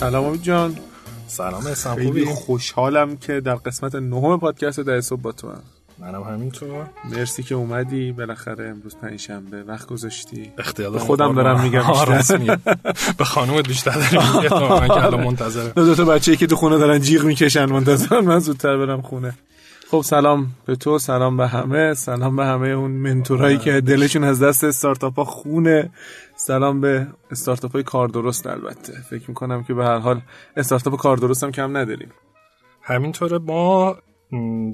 سلام امید جان. سلام اسم خوبی؟ خوشحالم که در قسمت نهم پادکست در صبح با تو هم منم همینطور. مرسی که اومدی. بالاخره امروز پنجشنبه. وقت گذاشتی. اختیار خودم دارم میگم. به خانومت بیشتر احتمالاً که الان منتظره دو تا بچه‌ای که تو خونه دارن جیغ می‌کشن منتظرن من زودتر برم خونه. خب سلام به تو سلام به همه سلام به همه اون منتورایی که دلشون از دست استارتاپ ها خونه. سلام به استارتاپ های کار درست البته. فکر می‌کنم که به هر حال استارتاپ کار درست هم کم نداریم. همینطوره ما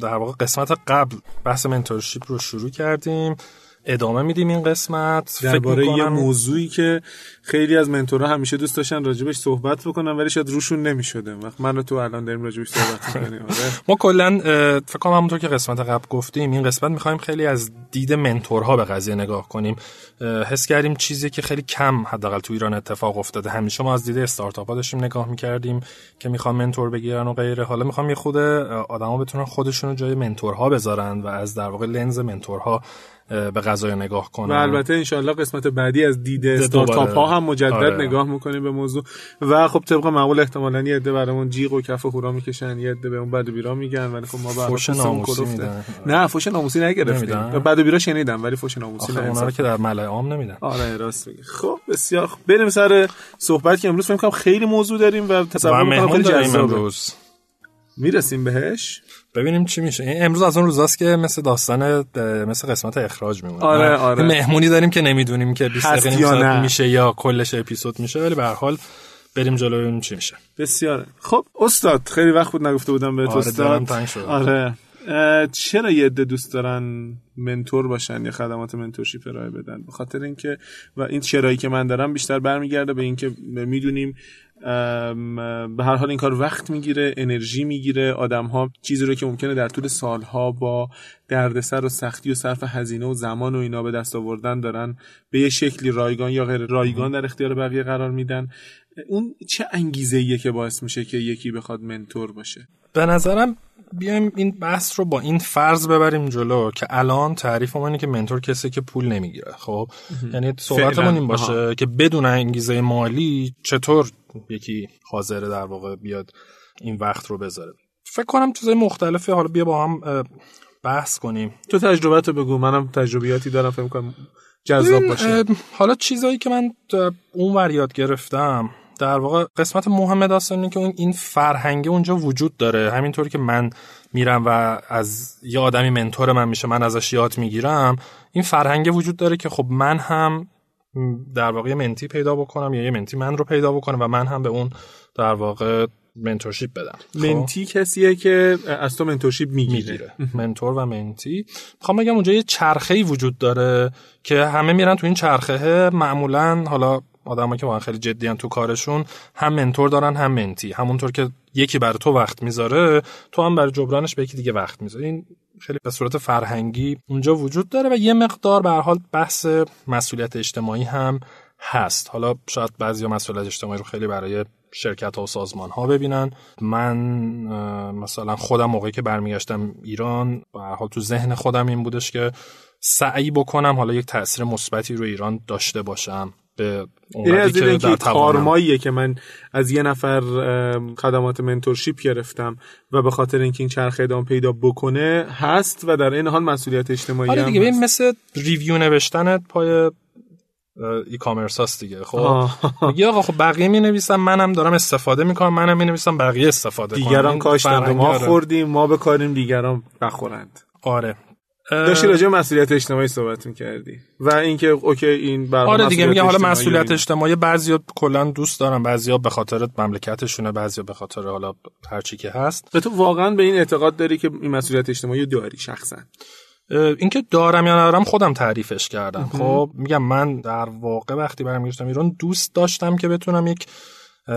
در واقع قسمت قبل بحث منتورشیپ رو شروع کردیم. ادامه میدیم این قسمت. درباره یه موضوعی که خیلی از منتورها همیشه دوست داشتن راجبش صحبت بکنن ولی شاید روشون نمی‌شده. وقت من تو الان داریم راجبش صحبت می‌کنیم. آره. ما کلا فکر کنم همونطور که قسمت قبل گفتیم این قسمت می‌خوایم خیلی از دید منتورها به قضیه نگاه کنیم. حس کردیم چیزی که خیلی کم حداقل تو ایران اتفاق افتاده. همیشه ما از دید استارتاپ ها داشتیم نگاه می‌کردیم که می‌خوان منتور بگیرن و غیره. حالا می‌خوام یه خود آدما بتونن خودشون رو جای منتورها بذارن و از در واقع لنز منتورها به قضايا نگاه کنن و البته انشالله قسمت بعدی از دید استارتاپ ها هم مجدد آره. نگاه می‌کنیم به موضوع و خب طبق معمول احتمالاً یه عده برامون جیغ و کف و هورا می‌کشن یه عده به اون بد و بیرا میگن ولی خب ما فوش ناموسی. میدن. نه فوش ناموسی نگرفتیم؟ بد و بیرا شنیدم ولی فوش ناموسی نه اونا رو که در ملأ عام نمیدن آره راست میگی خب بسیار خوب. بریم سر صحبت که امروز فکر کنم خیلی موضوع داریم و تصور می‌کنم خیلی جذابه امروز می‌رسیم بهش ببینیم چی میشه این امروز از اون روزاست که مثل داستان مثل قسمت اخراج میمونه آره،؟ آره. مهمونی داریم که نمی‌دونیم که 20 هست دقیقه. میشه یا کلش اپیزود میشه ولی به هر حال بریم جلو ببینیم چی میشه بسیار خب استاد خیلی وقت بود نگفته بودم بهت آره، استاد. آره چرا یه عده دوست دارن منتور باشن یا خدمات منتورشیپ ارائه بدن؟ به خاطر اینکه و این چرایی که من دارم بیشتر برمیگرده به اینکه می‌دونیم به هر حال این کار وقت می‌گیره انرژی می‌گیره. آدم ها چیزی رو که ممکنه در طول سالها با دردسر و سختی و صرف هزینه و زمان و اینا به دست آوردن دارن. به یه شکلی رایگان یا غیر رایگان در اختیار بقیه قرار میدن. اون چه انگیزه ایه که باعث میشه که یکی بخواد منتور باشه؟ به نظرم بیایم این بحث رو با این فرض ببریم جلو که الان تعریف ما اینه که منتور کسی که پول نمی‌گیره خب؟ یعنی صحبتمون. این باشه آها. که بدون انگیزه مالی چطور یکی حاضره در واقع بیاد این وقت رو بذاره. فکر کنم چیزای مختلفی حالا بیا با هم بحث کنیم. تو تجربت رو بگو منم تجربیاتی دارم فکر کنم جذاب باشه. حالا چیزایی که من اون ور یاد گرفتم در واقع قسمت مهم داستان اینه که اون این فرهنگه اونجا وجود داره. همینطوری که من میرم و از یه آدمی منتور من میشه من ازش یاد می‌گیرم این فرهنگه وجود داره که خب من هم در واقع یه منتی پیدا بکنم یا یه منتی من رو پیدا بکنه و من هم به اون در واقع منتورشیپ بدم. خب؟ منتی کسیه که از تو منتورشیپ می‌گیره. می‌گیره. منتور و منتی. می‌خوام بگم اونجا یه چرخه وجود داره که همه میرن تو این چرخه معمولا حالا آدمایی که واقعا خیلی جدیان تو کارشون هم منتور دارن هم منتی. همونطور که یکی برای تو وقت می‌ذاره تو هم برای جبرانش به یکی دیگه وقت می‌ذاری. این خیلی به صورت فرهنگی اونجا وجود داره و یه مقدار به حال بحث مسئولیت اجتماعی هم هست. حالا شاید بعضی مسئولیت اجتماعی رو خیلی برای شرکت ها و سازمان ها ببینن. من مثلا خودم موقعی که برمیگشتم ایران به حال تو ذهن خودم این بودش که سعی بکنم حالا یک تاثیر مثبتی رو ایران داشته باشم. به یعنی اونقدری از دیدن که کارماییه که من از یه نفر خدمات mentorship گرفتم و به خاطر اینکه این چرخه ادامه پیدا بکنه هست و در عین حال مسئولیت اجتماعی آره هم دیگه هست. مثل review نوشتن پای e-commerce هست دیگه خب. میگه آقا خب بقیه می نویسن منم دارم استفاده می‌کنم منم می نویسم بقیه استفاده کنن دیگران این کاشتند ما آره. خوردیم ما بکاریم دیگران بخورند آره داشتی راجع مسئولیت اجتماعی صحبت می‌کردی. و اینکه okay این بر آره دیگه میگه حالا مسئولیت. اجتماعی بعضیا کلا دوست دارن بعضیا به خاطر مملکتشونه بعضیا به خاطر حالا هر چی که هست. تو واقعا به این اعتقاد داری که این مسئولیت اجتماعی داری شخصا؟ اینکه دارم یا ندارم خودم تعریفش کردم. خب میگم من در واقع وقتی برمیگشتم ایران دوست داشتم که بتونم یک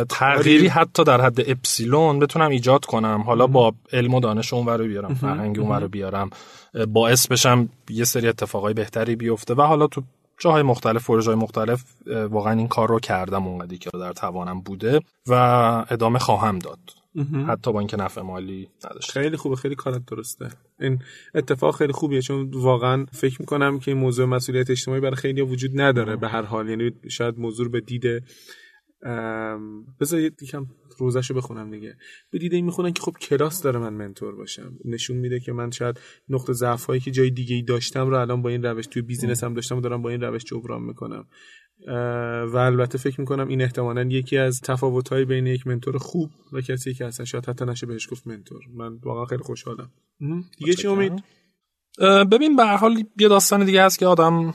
تغییری حتی در حد اپسیلون بتونم ایجاد کنم. حالا با علم و دانش اون رو بیارم فرهنگ اون رو بیارم. باعث بشم یه سری اتفاقای بهتری بیفته. و حالا تو جاهای مختلف پروژه‌های مختلف واقعا این کار رو کردم اونقدری که در توانم بوده و ادامه خواهم داد. حتی با اینکه نفع مالی نداشته خیلی خوبه خیلی کارت درسته. این اتفاق خیلی خوبیه چون واقعا فکر می‌کنم که این موضوع مسئولیت اجتماعی برای خیلی وجود نداره به هر حال. یعنی شاید موضوع به دید بذار یکم روزشو بخونم دیگه. به دیده این می‌خونن که خب کلاس داره من منتور باشم. نشون میده که من شاید نقطه ضعف هایی که جای دیگه ای داشتم رو الان با این روش توی business هم داشتم و دارم با این روش جبران می‌کنم. و البته فکر می‌کنم این احتمالا یکی از تفاوت های بین یک mentor خوب و کسی که اصلا شاید حتی نشه بهش گفت mentor. من واقعا خیلی خوشحالم. دیگه چی امید؟ ببین به حال یه داستان دیگه هست که آدم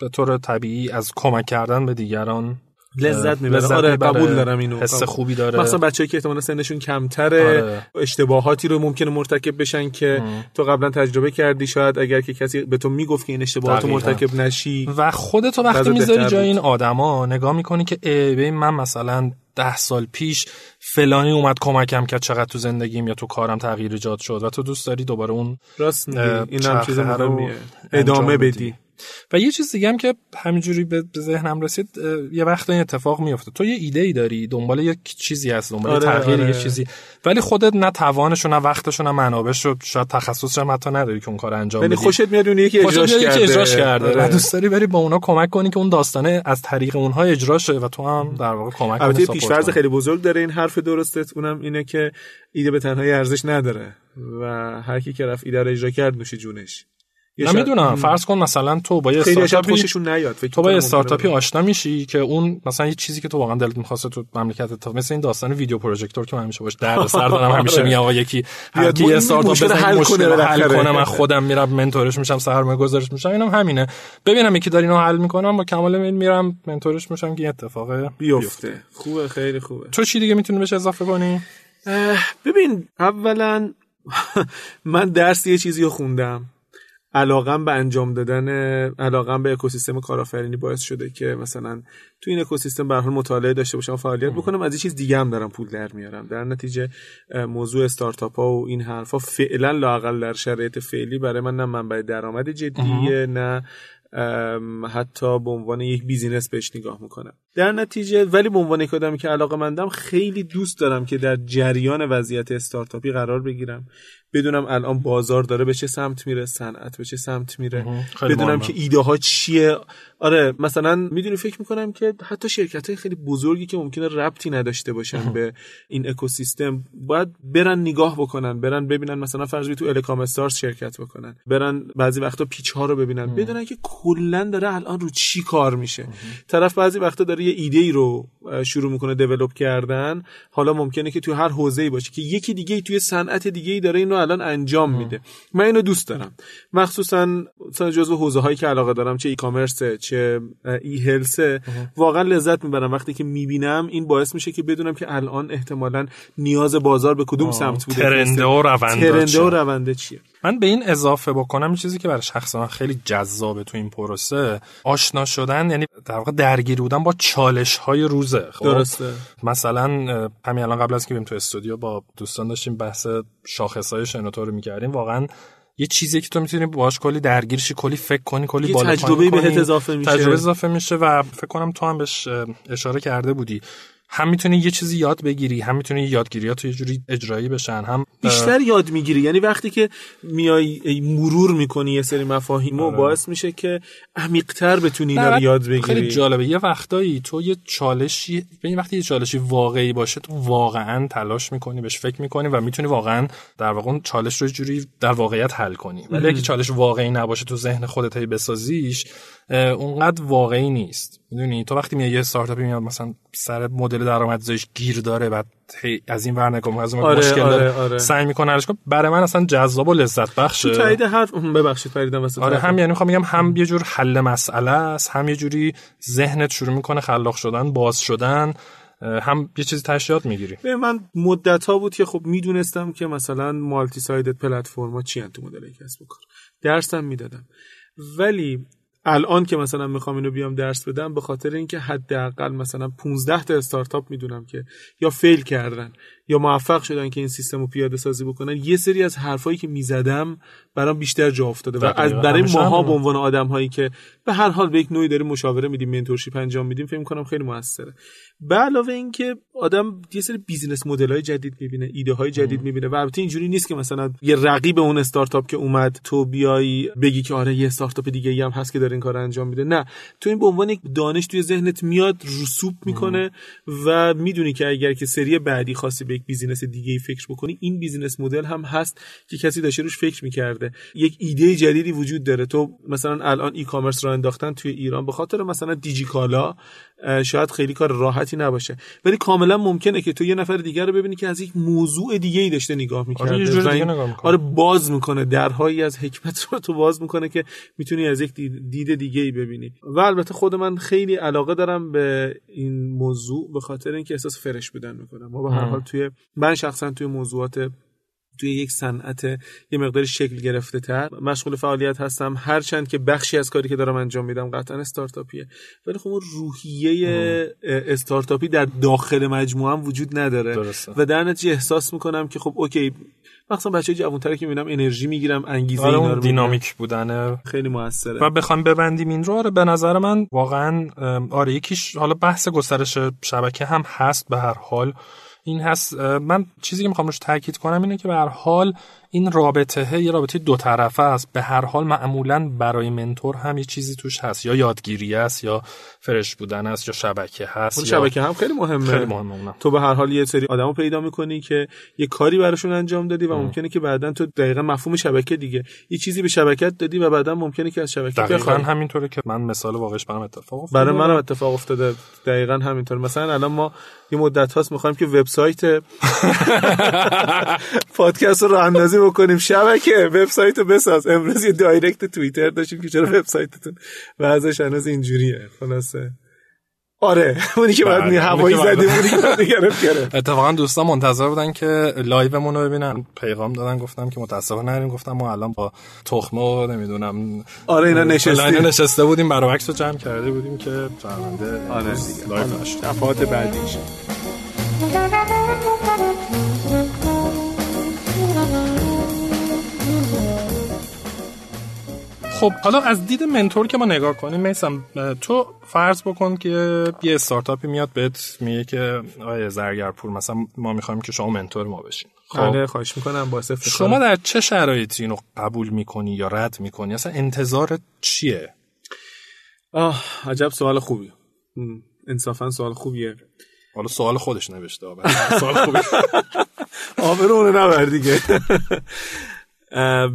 به طور طبیعی از کمک کردن به دیگران لذت می‌بره. آره قبول دارم اینو. حس خوبی داره. مثلا بچه‌ای که احتمالاً سنشون کمتره آره. اشتباهاتی رو ممکنه مرتکب بشن که ام. تو قبلا تجربه کردی. شاید اگر که کسی به تو می‌گفت که این اشتباهات مرتکب نشی. و خودتو وقتی می‌ذاری جای این آدما نگاه می‌کنی که ای من مثلا ده سال پیش فلانی اومد کمکم کرد چقدر تو زندگیم یا تو کارم تغییر ایجاد شد و تو دوست داری دوباره اون راست این هم چیز ادامه بدی. و یه چیز دیگه هم که همینجوری به ذهنم رسید یه وقت این اتفاق میفته تو یه ایده ای داری دنبال یک چیزی هست دنبال آره، تغییر آره. یه چیزی. ولی خودت نه توانش نه وقتش نه منابعش رو شاید تخصصش هم حتی نداری که اون کار انجام بدی. خوشت میاد اونی یکی اجراش کرده. اجراش کرده. آره. و دوست داری بری با اونا کمک کنی که اون داستانه از طریق اونها اجرا شه و تو هم در واقع کمک کنی پیش‌فرض خیلی بزرگ داره این حرف درستت اونم اینه که ایده به تنهایی ارزش نداره و هر کی که رفت ایده رو اجرا کرد نوش جونش. نمی‌دونم فرض کن مثلا تو با یه استارتاپی خوششون نیاد تو با یه استارتاپی آشنا میشی که اون مثلا یه چیزی که تو واقعا دلت می‌خواسته تو مملکت تا مثل این داستان ویدیو پروژکتور که من همیشه باش درد سر دارم همیشه میگم آقا یکی هر کی استارتاپ بزنه حل کنه حل کنه من خودم میرم منتورش میشم سرمایه گذارش میشم اینم همینه. ببینم یکی داره اینو حل می‌کنم با کمال میل میرم منتورش میشم که اتفاق بیفته. خوبه خیلی خوبه. تو چی دیگه می‌تونی بهش اضافه کنی؟ ببین اولا من درس یه چیزی رو خوندم. علاقم به انجام دادن علاقم به اکوسیستم کارآفرینی باعث شده که مثلا تو این اکوسیستم به حال مطالعه داشته باشم فعالیت بکنم از این چیز دیگه هم دارم پول در میارم. در نتیجه موضوع استارتاپ ها و این حرفا فعلا لاقل در شرایط فعلی برای من نه منبع درآمد جدیه نه حتی به عنوان یک business بهش نگاه می‌کنم. در نتیجه ولی به عنوان یک آدمی که علاقه مندم خیلی دوست دارم که در جریان وضعیت استارتاپی قرار بگیرم. بدونم الان بازار داره به چه سمت میره صنعت به چه سمت میره. بدونم که ایده ها چیه. آره مثلا می‌دونی فکر می‌کنم که حتی شرکت های خیلی بزرگی که ممکنه ربطی نداشته باشن به این اکوسیستم باید برن نگاه بکنن برن ببینن مثلا فرض تو Elecomp Stars شرکت بکنن. برن بعضی وقتا pitch ها رو ببینن. بدونن که کلا داره الان رو چی کار میشه؟ طرف بعضی وقتا داره یه ایده ای رو شروع می‌کنه دیولپ کردن. حالا ممکنه که تو هر حوزه‌ای باشه که یکی دیگه ای توی صنعت دیگه ای داره اینو الان انجام میده. من اینو دوست دارم. مخصوصا مثلا جزو حوزه هایی که علاقه دارم چه ای کامرس چه ای هلس واقعا لذت می‌برم. وقتی که می‌بینم این باعث میشه که بدونم که الان احتمالا نیاز بازار به کدوم سمت بوده ترنده و رونده چیه؟ من به این اضافه بکنم چیزی که برای شخص من خیلی جذابه تو این پروسه. آشنا شدن یعنی در واقع درگیر بودن با چالش های روزه. خب؟ درسته. مثلا همین الان قبل از که بریم تو استودیو با دوستان داشتیم بحث شاخص های شنوتو رو می‌کردیم. واقعا یه چیزی که تو می‌تونی باهاش کلی درگیر شی کلی فکر کنی کلی بالا تجربه بهت اضافه میشه. تجربه اضافه میشه و فکر کنم تو هم بهش اشاره کرده بودی. هم می‌تونی یه چیزی یاد بگیری هم می‌تونی یادگیریات یه جوری اجرایی بشن هم بیشتر یاد می‌گیری. یعنی وقتی که میای مرور می‌کنی یه سری مفاهیم و آره. باعث میشه که عمیق‌تر بتونی اینا رو یاد بگیری. خیلی جالبه. یه وقتایی تو یه چالشی ببین وقتی یه چالشی واقعی باشه تو واقعا تلاش می‌کنی بهش فکر می‌کنی و می‌تونی واقعا در واقع اون چالش رو جوری در واقعیت حل کنی. ولی اگه چالش واقعی نباشه تو ذهن خودت هی بسازیش اونقدر واقعی نیست. می‌دونی؟ تو وقتی میای یه استارتاپی میاد مثلا سر مدل درآمدزایش گیر داره بعد از این ور نگاه از اون آره، مشکل آره، داره آره. سعی می‌کنه کنه. برای من اصلا جذاب و لذت بخشه. تو تایید حرف ببخشید فریدم واسه آره هم یعنی می‌خوام میگم هم یه جور حل مسئله است هم یه جوری ذهنت شروع می‌کنه خلاق شدن باز شدن هم یه چیزی تشریات می‌گیری. به من مدت ها بود که خب می‌دونستم که مثلا مالتی سایدد پلتفرما چی تو مدل کسب و کار. درسم می‌دادم. ولی الان که مثلا می‌خوام اینو بیام درس بدم به خاطر اینکه حداقل مثلا 15 تا استارتاپ می‌دونم که یا fail کردن. یا موفق شدن که این سیستم رو پیاده سازی بکنن. یه سری از حرفایی که می‌زدم برام بیشتر جا افتاده و از برای ماها به عنوان آدم هایی که به هر حال به یک نوعی داریم مشاوره میدیم mentorship انجام میدیم فکر کنم خیلی موثره. به علاوه اینکه آدم یه سری business model های جدید می‌بینه ایده های جدید می‌بینه و البته اینجوری نیست که مثلا یه رقیب اون استارتاپ که اومد تو بیای بگی که آره یه استارتاپ دیگه ای هم هست که داره این کار انجام میده. نه. تو این به عنوان یک دانش توی ذهنت میاد رسوب می‌کنه و می‌دونی که اگر که سری بعدی خاصی به یک بیزینس دیگه ای فکر بکنی این بیزینس مدل هم هست که کسی داشته روش فکر می‌کرده. یک ایده جدیدی وجود داره. تو مثلا الان e-commerce را انداختن توی ایران به خاطر مثلا دیجیکالا شاید خیلی کار راحتی نباشه. ولی کاملا ممکنه که تو یه نفر دیگر رو ببینی که از یک موضوع دیگه ای داشته نگاه می‌کرده آره, آره باز می‌کنه. درهایی از حکمت رو تو باز می‌کنه که می‌تونی از یک دید دیگه ای ببینی. و البته خود من خیلی علاقه دارم به این موضوع به خاطر اینکه احساس فرش بودن می‌کنم. ما به هر حال توی من شخصا توی موضوعات توی یک صنعت یه مقداری شکل گرفته تر مشغول فعالیت هستم. هرچند که بخشی از کاری که دارم انجام میدم قطعا استارتاپیه. ولی خب روحیه استارتاپی در داخل مجموعه هم وجود نداره. درسته. و در نتیجه احساس می‌کنم که خب اوکی مثلا بچه جوانتر که می‌بینم انرژی می‌گیرم انگیزه آره اینا رو دینامیک بودن خیلی موثره. و بخوام ببندیم این رو. آره به نظر من واقعا آره یکیش حالا بحث گسترش شبکه هم هست به هر حال. این هست من چیزی که می‌خوام روش تاکید کنم اینه که به هر حال این رابطه یه رابطه دو طرفه است. به هر حال معمولا برای منتور هم یه چیزی توش هست. یا یادگیری است یا فرش بودن است یا شبکه هست اون شبکه هم خیلی مهمه. خیلی مهمه. اونم. تو به هر حال یه سری آدمو پیدا می‌کنی که یه کاری براشون انجام دادی و ممکنه که بعدا تو دقیقا مفهوم شبکه دیگه. یه چیزی به شبکت دادی و بعدا ممکنه که از شبکه دقیقا همینطوره که من مثال واقعش برام اتفاق افتاده. برای منم اتفاق افتاده. دقیقا همینطور. مثلا الان ما یه مدت هاست می‌خوایم که وبسایت پادکست رو اندازی بکنیم. شبکه وبسایت رو بساز. امروز یه دایرکت توییتر داشتیم که چرا وبسایتتون ازش هنوز اینجوریه. خلاصه. آره اونی که بعد هوایی زدیم اونی که بعد گرفت گرفت. اتفاقا دوستان منتظر بودن که لایو مون رو ببینن. پیغام دادن گفتم که متاسفانه نریم. گفتم ما الان با تخمه و نمی‌دونم آره اینا نشستیم. نشسته بودیم برای عکس رو جمع کرده بودیم که پرونده آره. لایو دفعات بعدیش. خب حالا از دید منتور که ما نگاه کنیم میسم تو فرض بکن که یه استارتاپی میاد بهت میگه که آیه زرگرپور مثلا ما می‌خوایم که شما منتور ما بشین. خب. خواهش می‌کنم با شما در چه شرایطی اینو قبول می‌کنی یا رد می‌کنی؟ اصلا انتظار چیه؟ آه عجب سوال خوبی. انصافا سوال خوبیه. حالا سوال خودش نوشته سوال خوبی. آبرونه نبر دیگه.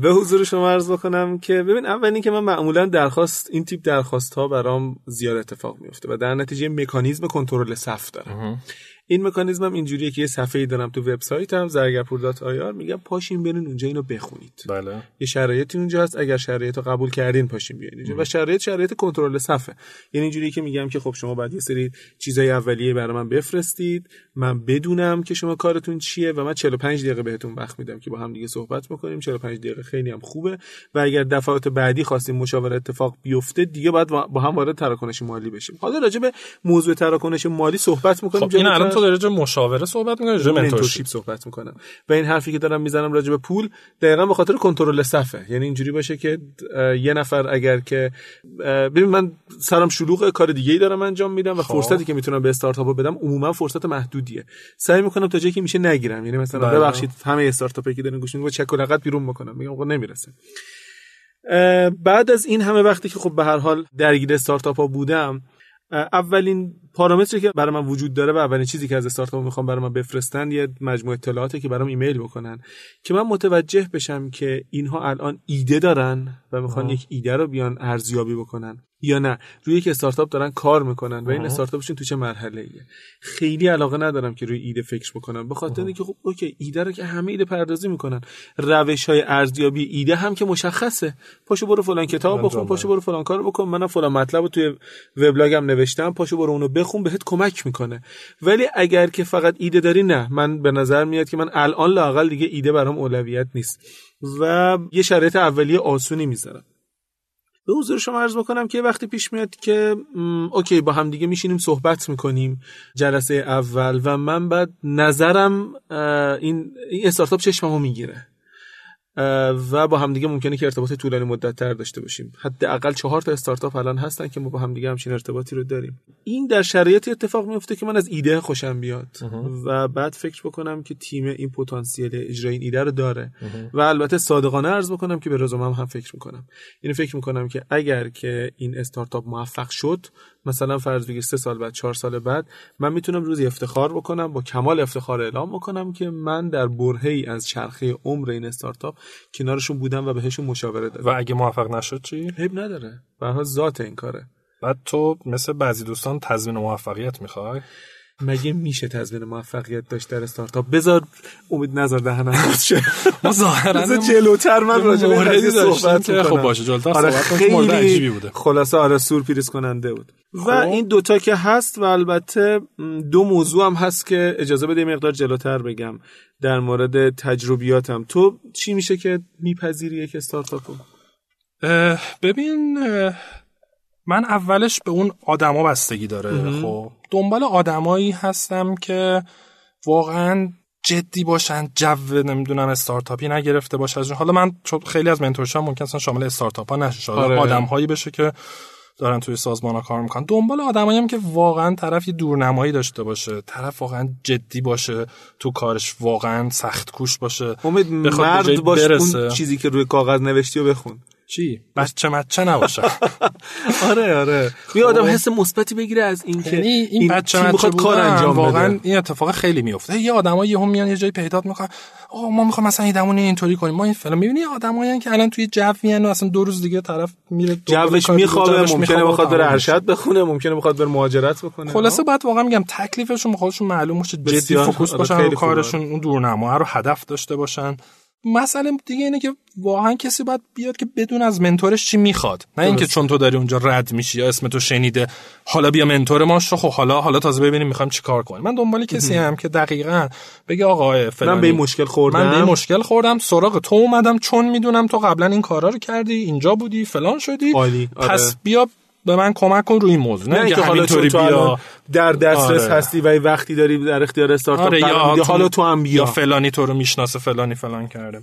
به حضور شما عرض بکنم که ببین اول که من معمولا درخواست این تیپ درخواست ها برام زیاد اتفاق میفته و در نتیجه مکانیزم کنترل صف دارم. این مکانیزم هم اینجوریه که یه صفحه دارم تو وبسایتم زرگرپور.ir میگم پاشین برین اونجا اینو بخونید. بله. یه شرایطی اونجا هست اگر شرایط رو قبول کردین پاشین بیاین اینجا. و شرایط شرایط کنترل صفحه یعنی اینجوریه که میگم که خب شما بعد یه سری چیزای اولیه برای من بفرستید. من بدونم که شما کارتون چیه و من 45 دقیقه بهتون وقت میدم که با هم دیگه صحبت بکنیم. 45 دقیقه خیلی هم خوبه. و اگر دفعات بعدی خواستیم مشاوره اتفاق بیفته دیگه بعد با هم وارد تراکنش مالی بشیم. حالا راجع به موضوع تراکنش مالی صحبت می‌کنیم. خب این الان تو داره مشاوره صحبت می‌کنه راجع منتورشیپ صحبت می‌کنم. و این حرفی که دارم می‌زنم راجع به پول دقیقا به خاطر کنترل صفه. یعنی اینجوری باشه که یه نفر اگر که ببین من سرم شلوغ کار دیگه ای دارم انجام میدم و خب. فرصتی که می‌تونم به استارتاپ بدم عموما فرصت محدودیه. سعی می‌کنم تا جایی که میشه نگیرم. یعنی مثلا بله. ببخشید همه استارتاپی که دارن گوش میدن چک و لغت بیرون بکنم. میگم آقا نمی‌رسه. بعد از این همه وقتی که خب به هر حال درگیر استارتاپ ها بودم اولین پارامتری که برای من وجود داره و اولین چیزی که از استارتاپ می‌خوام برای من بفرستن یه مجموعه اطلاعاته که برام ایمیل بکنن که من متوجه بشم که اینها الان ایده دارن و می‌خوان یک ایده رو بیان ارزیابی بکنن یا نه. روی یک استارتاپ دارن کار می‌کنن و این استارتاپشون تو چه مرحله ایه؟ خیلی علاقه ندارم که روی ایده فکر بکنم. به خاطر اینکه خب اوکی ایده رو که همه ایده پردازی می‌کنن. روش های ارزیابی ایده هم که مشخصه. پاشو برو فلان کتاب بخون پاشو برو فلان کار بکن. منم فلان مطلب رو توی وبلاگم نوشتم. پاشو برو اونو بخون بهت کمک می‌کنه. ولی اگر که فقط ایده داری نه. من به نظر میاد که من الان لاقل دیگه ایده برام اولویت نیست. و یه شرایط اولیه آسونی می‌ذارم. به حضور شما عرض بکنم که وقتی پیش میاد که اوکی با هم دیگه میشینیم صحبت می‌کنیم جلسه اول و من بعد نظرم این این استارتاپ چشممو می‌گیره. و با همدیگه ممکنه که ارتباط طولانی مدت تر داشته باشیم. حداقل چهار تا استارتاپ الان هستن که ما با همدیگه همچین ارتباطی رو داریم. این در شرایطی اتفاق میفته که من از ایده خوشم بیاد و بعد فکر بکنم که تیم این پتانسیل اجرای این ایده رو داره. و البته صادقانه عرض بکنم که به رزومم هم فکر می‌کنم. یعنی فکر می‌کنم که اگر که این استارتاپ موفق شد مثلا فرض بگیر سه سال بعد چهار سال بعد من می‌تونم روزی افتخار بکنم با کمال افتخار اعلام بکنم که من در برهه ای از چرخه عمر این استارتاپ کنارشون بودم و بهشون مشاوره دادم. و اگه موفق نشد چی؟ عیب نداره. به ذات این کاره. بعد تو مثل بعضی دوستان تضمین موفقیت می‌خوای؟ مگه میشه تضمین موفقیت داشت در استارتاپ؟ بذار امید نظر دهنم باز شه. ما ظاهرا جلوتر من راجع به صحبت که خب باشه جلوتر آره صحبت خیلی عجیبی بوده. خلاصه آره سورپریز کننده بود. و این دوتا که هست و البته دو موضوع هم هست که اجازه بده مقدار جلوتر بگم در مورد تجربیاتم. تو چی میشه که میپذیری یک استارتاپو؟ ببین من اولش به اون آدما بستگی داره خب. دنبال آدمایی هستم که واقعا جدی باشن جو نمی‌دونم استارتاپی نگرفته باشه حالا من خیلی از منتورشام ممکن اصلا شامل استارتاپ ها نشه آره. آدم هایی بشه که دارن توی سازمان ها کار می‌کنن. دنبال آدمایی هم که واقعا طرف یه دورنمایی داشته باشه طرف واقعا جدی باشه تو کارش واقعا سخت کوش باشه امید مرد باشه اون چیزی که روی کاغذ نوشتی و بخون. چی؟ بچه مچه نباشه. آره آره. یه خب. آدم حس مثبتی بگیره از این که یعنی این, این بچه مچه کار انجام واقعا این اتفاق خیلی میفته یه آدمایی هم میان یه جایی پیدا می‌کنن. آقا ما می‌خوایم مثلا ایدمون اینطوری کنیم. ما این فیلم می‌بینی آدمایی که الان توی جو میان و اصلا دو روز دیگه طرف میره جوش میخوابه ممکنه بخواد بره ارشد بخونه ممکنه بخواد بره مهاجرت بکنه خلاصه بعد واقعا میگم تکلیفشون خودشون معلوم باشه. جدی فوکوس آره، باشن کارشون اون دورنما رو هدف داشته باشن. مسئله دیگه اینه که واقعا کسی باید بیاد که بدون از منتورش چی می‌خواد. نه اینکه چون تو داری اونجا رد میشی یا اسم تو شنیده حالا بیا منتور ما شو خب حالا حالا تازه ببینیم می‌خوایم چیکار کنیم. من دنبال کسی هم که دقیقا بگه آقا من به این مشکل خوردم. من به این مشکل خوردم. سراغ تو اومدم چون می‌دونم تو قبلا این کارا رو کردی اینجا بودی فلان شدی. آره. پس بیا به من کمک کن روی این موضوع. نه که حالا تو بیا. در دسترس آره. هستی و وقتی داری در اختیار استارتاپ آره یا حالا تو هم بیا. یا فلانی تو رو می‌شناسه فلانی فلان کرده.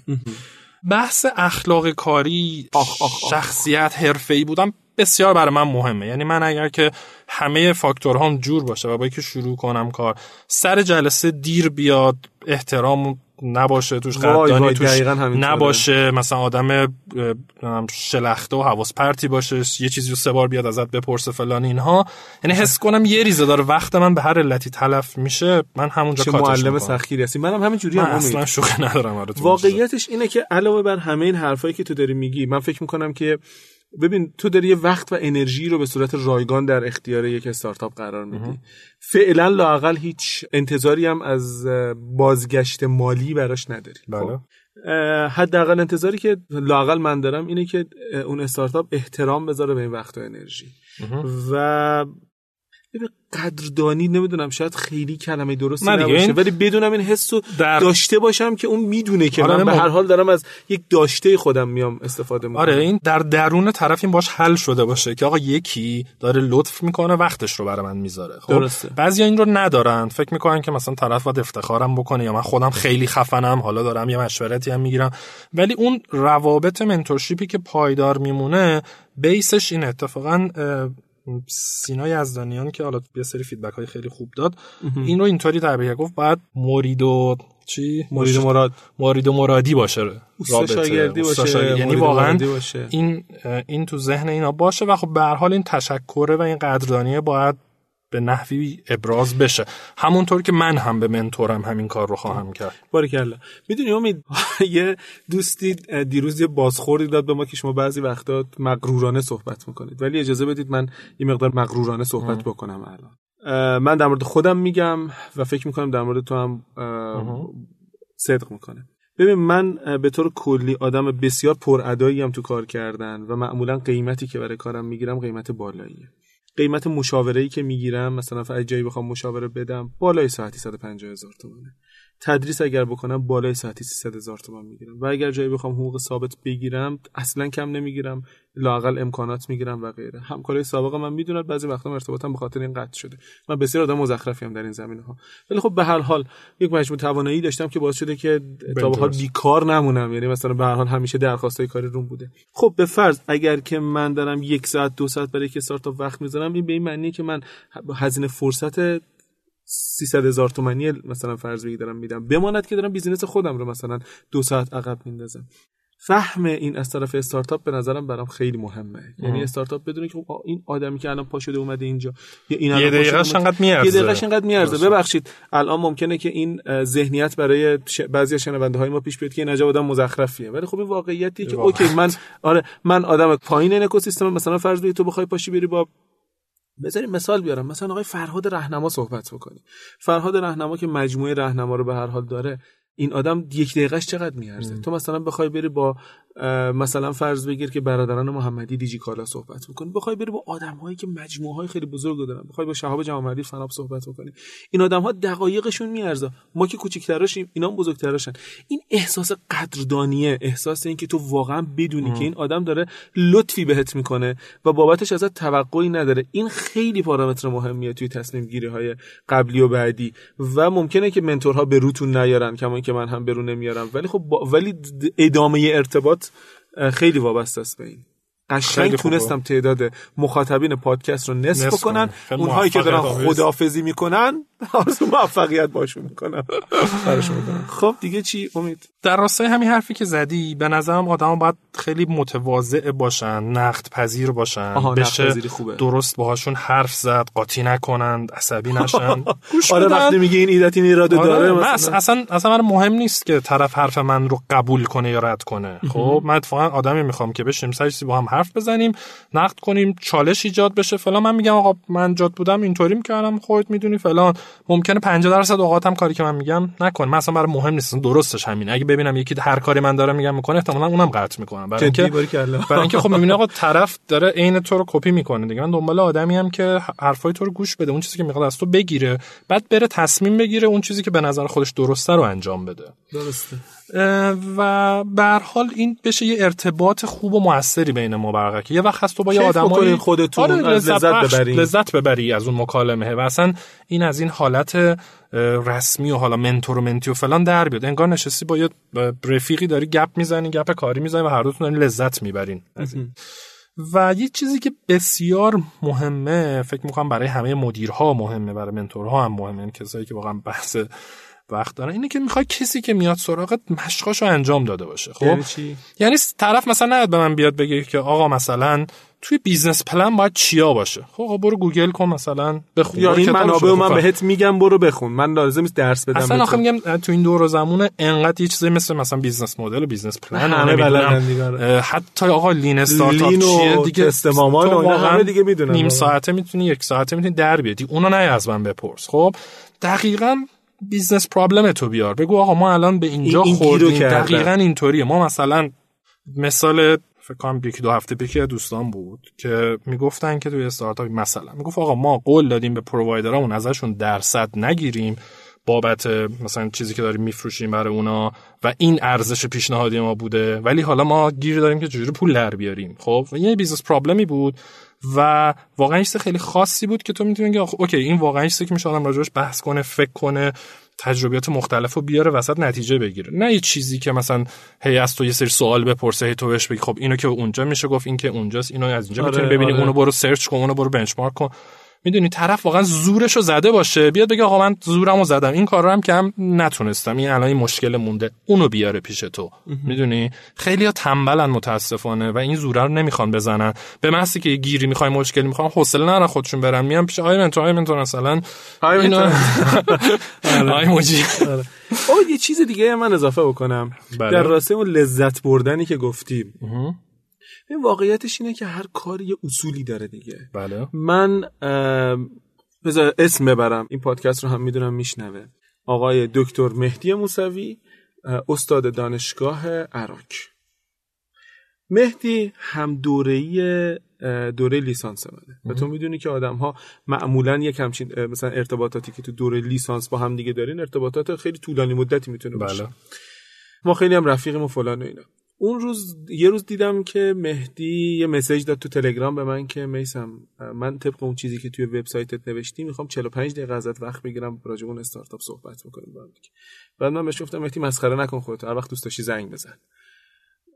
بحث اخلاق کاری آخ آخ شخصیت حرفه‌ای بودم بسیار برای من مهمه. یعنی من اگر که همه فاکتورهام جور باشه و با که شروع کنم کار سر جلسه دیر بیاد احترام نباشه توش قدردانی توش نباشه. مثلا آدم شلخته و حواس پرتی باشه یه چیزی رو سه بار بیاد ازت بپرسه فلان اینها. یعنی حس کنم یه ریزه داره. وقت من به هر علتی تلف میشه من همونجا کاتش معلم سخیری هستی. منم همین جوری هم اصلا شوخی ندارم واقعیتش اینه که علاوه بر همه این حرفایی که تو داری میگی من فکر می‌کنم که ببین تو داری یه وقت و انرژی رو به صورت رایگان در اختیار یک استارتاپ قرار میدی. فعلا لاقل هیچ انتظاری هم از بازگشت مالی براش نداری. بله. خب. حداقل انتظاری که لاقل من دارم اینه که اون استارتاپ احترام بذاره به این وقت و انرژی. و قدردانی نمی‌دونم شاید خیلی کلمه درستی نباشه ولی بدونم این حس رو در... داشته باشم که اون می‌دونه که آره من به هر حال دارم از یک داشته خودم میام استفاده می‌کنم. آره این در درون طرف این باش حل شده باشه که آقا یکی داره لطف می‌کنه وقتش رو برای من می‌ذاره. خب درسته. بعضی این رو ندارن. فکر می‌کنن که مثلا طرف باید افتخارم بکنه یا من خودم خیلی خفنم حالا دارم یه مشورتی هم می‌گیرم. ولی اون روابط منتورشیپی که پایدار میمونه بیسش این اتفاقا سینا یزدانیان که حالا یه سری فیدبک های خیلی خوب داد این رو اینطوری تعبیر گفت بعد مرید و چی مرید مراد. مرید و مرادی باشه رابطه. باشه یعنی واقعا این این تو ذهن اینا باشه و خب به هر حال این تشکره و این قدردانیه باید به نحوی ابراز بشه. همونطور که من هم به منتورم همین کار رو خواهم کرد. باریکلا. می‌دونی امید؟ یه دوستی دیروز یه بازخوردی داد به ما که شما بعضی وقتا مغرورانه صحبت می‌کنید. ولی اجازه بدید من یه مقدار مغرورانه صحبت بکنم الان. من در مورد خودم میگم و فکر می‌کنم در مورد تو هم صدق می‌کنه ببین من به طور کلی آدم بسیار پرادایی هم تو کار کردن و معمولا قیمتی که برای کارم می‌گیرم قیمت بالاییه. قیمت مشاوره ای که می‌گیرم مثلا اگه جایی بخوام مشاوره بدم بالای ساعتی 150 هزار تومانه تدریس اگر بکنم بالای ساعتی 300 هزار تومان می‌گیرم. و اگر جایی بخوام حقوق ثابت بگیرم اصلا کم نمی‌گیرم. لاقل امکانات می‌گیرم و غیره. همکارای سابق من می‌دونن بعضی وقتا ارتباطم به خاطر این قطع شده. من بسیار آدم مزخرفی هم در این زمینه ها ولی خب به هر حال یک مجموع توانایی داشتم که باعث شده که تا به حال بیکار نمونم. یعنی مثلا به هر حال همیشه درخواستای کاری روم بوده. خب به فرض اگر که من دارم یک ساعت دو ساعت برای یک استارتاپ وقت می‌ذارم این به این معنیه که من هزینه فرصت 300 هزار تومانی مثلا فرض بگیرم میدم. بماند که دارم بیزینس خودم رو مثلا دو ساعت عقب میندازم. فهم این از طرف استارتاپ به نظرم برام خیلی مهمه. یعنی استارتاپ بدونه که این آدمی که الان پا شده اومده اینجا یا این یه دقیقه انقدر میارزه یه دقیقه انقدر میارزه. ببخشید الان ممکنه که این ذهنیت برای ش... بعضی شنونده های ما پیش بیاد که این عجب آدم مزخرفیه. ولی خب این واقعیتیه که اوکی من آره من آدم پایین این اکوسیستم مثلا فرض بگیر تو بخوای پاشی بری با بذاریم مثال بیارم. مثلا آقای فرهاد رهنما صحبت بکنی فرهاد رهنما که مجموعه رهنما رو به هر حال داره این آدم یک دقیقهش چقدر میارزه؟ تو مثلا بخوای بری با مثلا فرض بگیر که برادران محمدی دیجی کالا صحبت بکنی بخوای بری با آدم هایی که مجموعه های خیلی بزرگ دارن. بخوای با شهاب جمعی فناب صحبت بکنی. این آدم ها دقایقشون میارزه. ما که کوچیک‌تراشیم اینا هم بزرگتراشن. این احساس قدردانیه. احساس اینکه تو واقعا بدونی که این آدم داره لطفی بهت می‌کنه و بابتش ازت توقعی نداره. این خیلی پارامتر مهمیه توی تصمیم گیری های قبلی و بعدی. و ممکنه که منتورها به روتون نیارن کما که من هم برو نمیارم. ولی خب ولی ادامه ارتباط خیلی وابسته است به این. قشنگ تونستم تعداد مخاطبین پادکست رو نصف, نصف کنن. اونهایی که دارن خدافزی می‌کنن آرزو موفقیت باشون می‌کنم. خب دیگه چی؟ امید. در راستای همین حرفی که زدی به نظرم آدم باید خیلی متواضع باشن نقد پذیر باشن بشه خوبه. درست باهاشون حرف زد قاطی نکنند عصبی نشن. گوش آره وقتی میگه این ایدت این ایراده آره داره مثلا. اصلا اصلا من مهم نیست که طرف حرف من رو قبول کنه یا رد کنه. خب من اتفاقا آدمی می‌خوام که بشیم سرسی با هم حرف بزنیم نقد کنیم چالش ایجاد بشه فلان. من میگم آقا من جاد بودم اینطوری می‌کردم خودت می‌دونی فلان. ممکنه 50 درصد اوقاتم کاری که من میگم نکن. من اصلا برای مهم نیست درستش همین اگه ببینم یکی هر کاری من داره میگم می‌کنه احتمالاً اونم قطع می‌کنم. برای اینکه برای اینکه خب می‌بینی آقا طرف داره عین تو رو کپی می‌کنه دیگه. من دنبال آدمی هم که حرفای تو رو گوش بده اون چیزی که می‌خواد از تو بگیره بعد بره تصمیم بگیره اون چیزی که به نظر خودش درسته رو انجام بده. درسته. و به حال این بشه یه ارتباط خوب و موثری بین ما برقرار یه وقت هست تو با یه آدمای خودتون آره لذت, ببری لذت ببری از اون مکالمه. و اصلا این از این حالت رسمی و حالا منتور و منتی و فلان در بیاد. انگار نشستی با یه رفیقی داری گپ می‌زنی گپ کاری می‌زنی و هر دوتون دارین لذت می‌برین. و یه چیزی که بسیار مهمه فکر می‌کنم برای همه مدیرها مهمه برای منتورها هم مهمه کسایی که واقعا بحث وقت دارن. اینه که می‌خوای کسی که میاد سراغت مشقاشو انجام داده باشه خب؟ یعنی چی؟ یعنی طرف مثلا نیاد به من بیاد بگه که آقا مثلا توی business plan باید چیا باشه. خب برو گوگل کن مثلا بخون. یا این منابع من بهت میگم برو بخون. من لازم نیست درس بدم اصلا آخه میگم تو این دور زمونه انقدر یه چیزی مثل مثلا business model و business plan همه بلدن حتی آقا lean startup چیه دیگه؟ استمامان و همه دیگه می‌دونن نیم ساعته می‌تونی یک ساعته می‌تونی در بیاری اونو نه از من بپرس خب؟ دقیقاً business problem تو بیار. بگو آقا ما الان به اینجا این خوردیم. دقیقا اینطوریه. ما مثلا مثال فکر کنم یکی دو هفته پیش دوستان بود که می‌گفتن که توی استارتاپ مثلا می‌گفت آقا ما قول دادیم به provider امون ازشون درصد نگیریم. بابت مثلا چیزی که داریم میفروشیم برای اونا و این ارزش پیشنهادی ما بوده. ولی حالا ما گیر داریم که چجوری پول در بیاریم. خب یه business problem ی بود. و واقعا چیز خیلی خاصی بود که تو می‌تونی که اوکی این واقعا چیزی که میشه آدم راجعش بحث کنه فکر کنه تجربیات مختلف رو بیاره وسط نتیجه بگیره نه یه چیزی که مثلا هی از تو یه سری سوال بپرسه هی تو بهش بگی خب اینو که اونجا میشه گفت این که اونجاست اینو از اینجا آره، می‌تونی ببینی آره. اونو برو search کن اونو برو benchmark کن می‌دونی طرف واقعا زورشو زده باشه. بیاد بگه آقا من زورمو زدم. این کار رو هم که هم نتونستم. این الان این مشکل مونده. اونو بیاره پیش تو. می‌دونی؟ خیلی تنبلن متاسفانه و این زوره رو نمی‌خوان بزنن. به محضی که گیری می‌خوای مشکلی می‌خوان حوصله نره خودشون برن. میان پیش آی منتور آی منتور مثلا آی آی موجی. او یه چیز دیگه من اضافه بکنم. بله. در راسته اون لذت بردنی که گفتیم. این واقعیتش اینه که هر کاری یه اصولی داره دیگه. بله. من بذار اسم ببرم. این پادکست رو هم می‌دونم میشنوه. آقای دکتر مهدی موسوی استاد دانشگاه عراق. مهدی هم دوره‌ای دوره لیسانس منه. و تو می‌دونی که آدم ها معمولا یک همچین مثلا ارتباطاتی که تو دوره لیسانس با هم دیگه دارین ارتباطات خیلی طولانی مدتی می‌تونه باشه. بله. ما خیلی هم رفیقیم و فلان و اینا. اون روز یه روز دیدم که مهدی یه message داد تو تلگرام به من که میسم من طبق اون چیزی که توی وبسایتت نوشتی می‌خوام 45 دقیقه ازت وقت بگیرم راجع اون استارتاپ صحبت می‌کنیم با بعد من بهش گفتم مهدی مسخره نکن خودت هر وقت دوست داشتی زنگ بزن.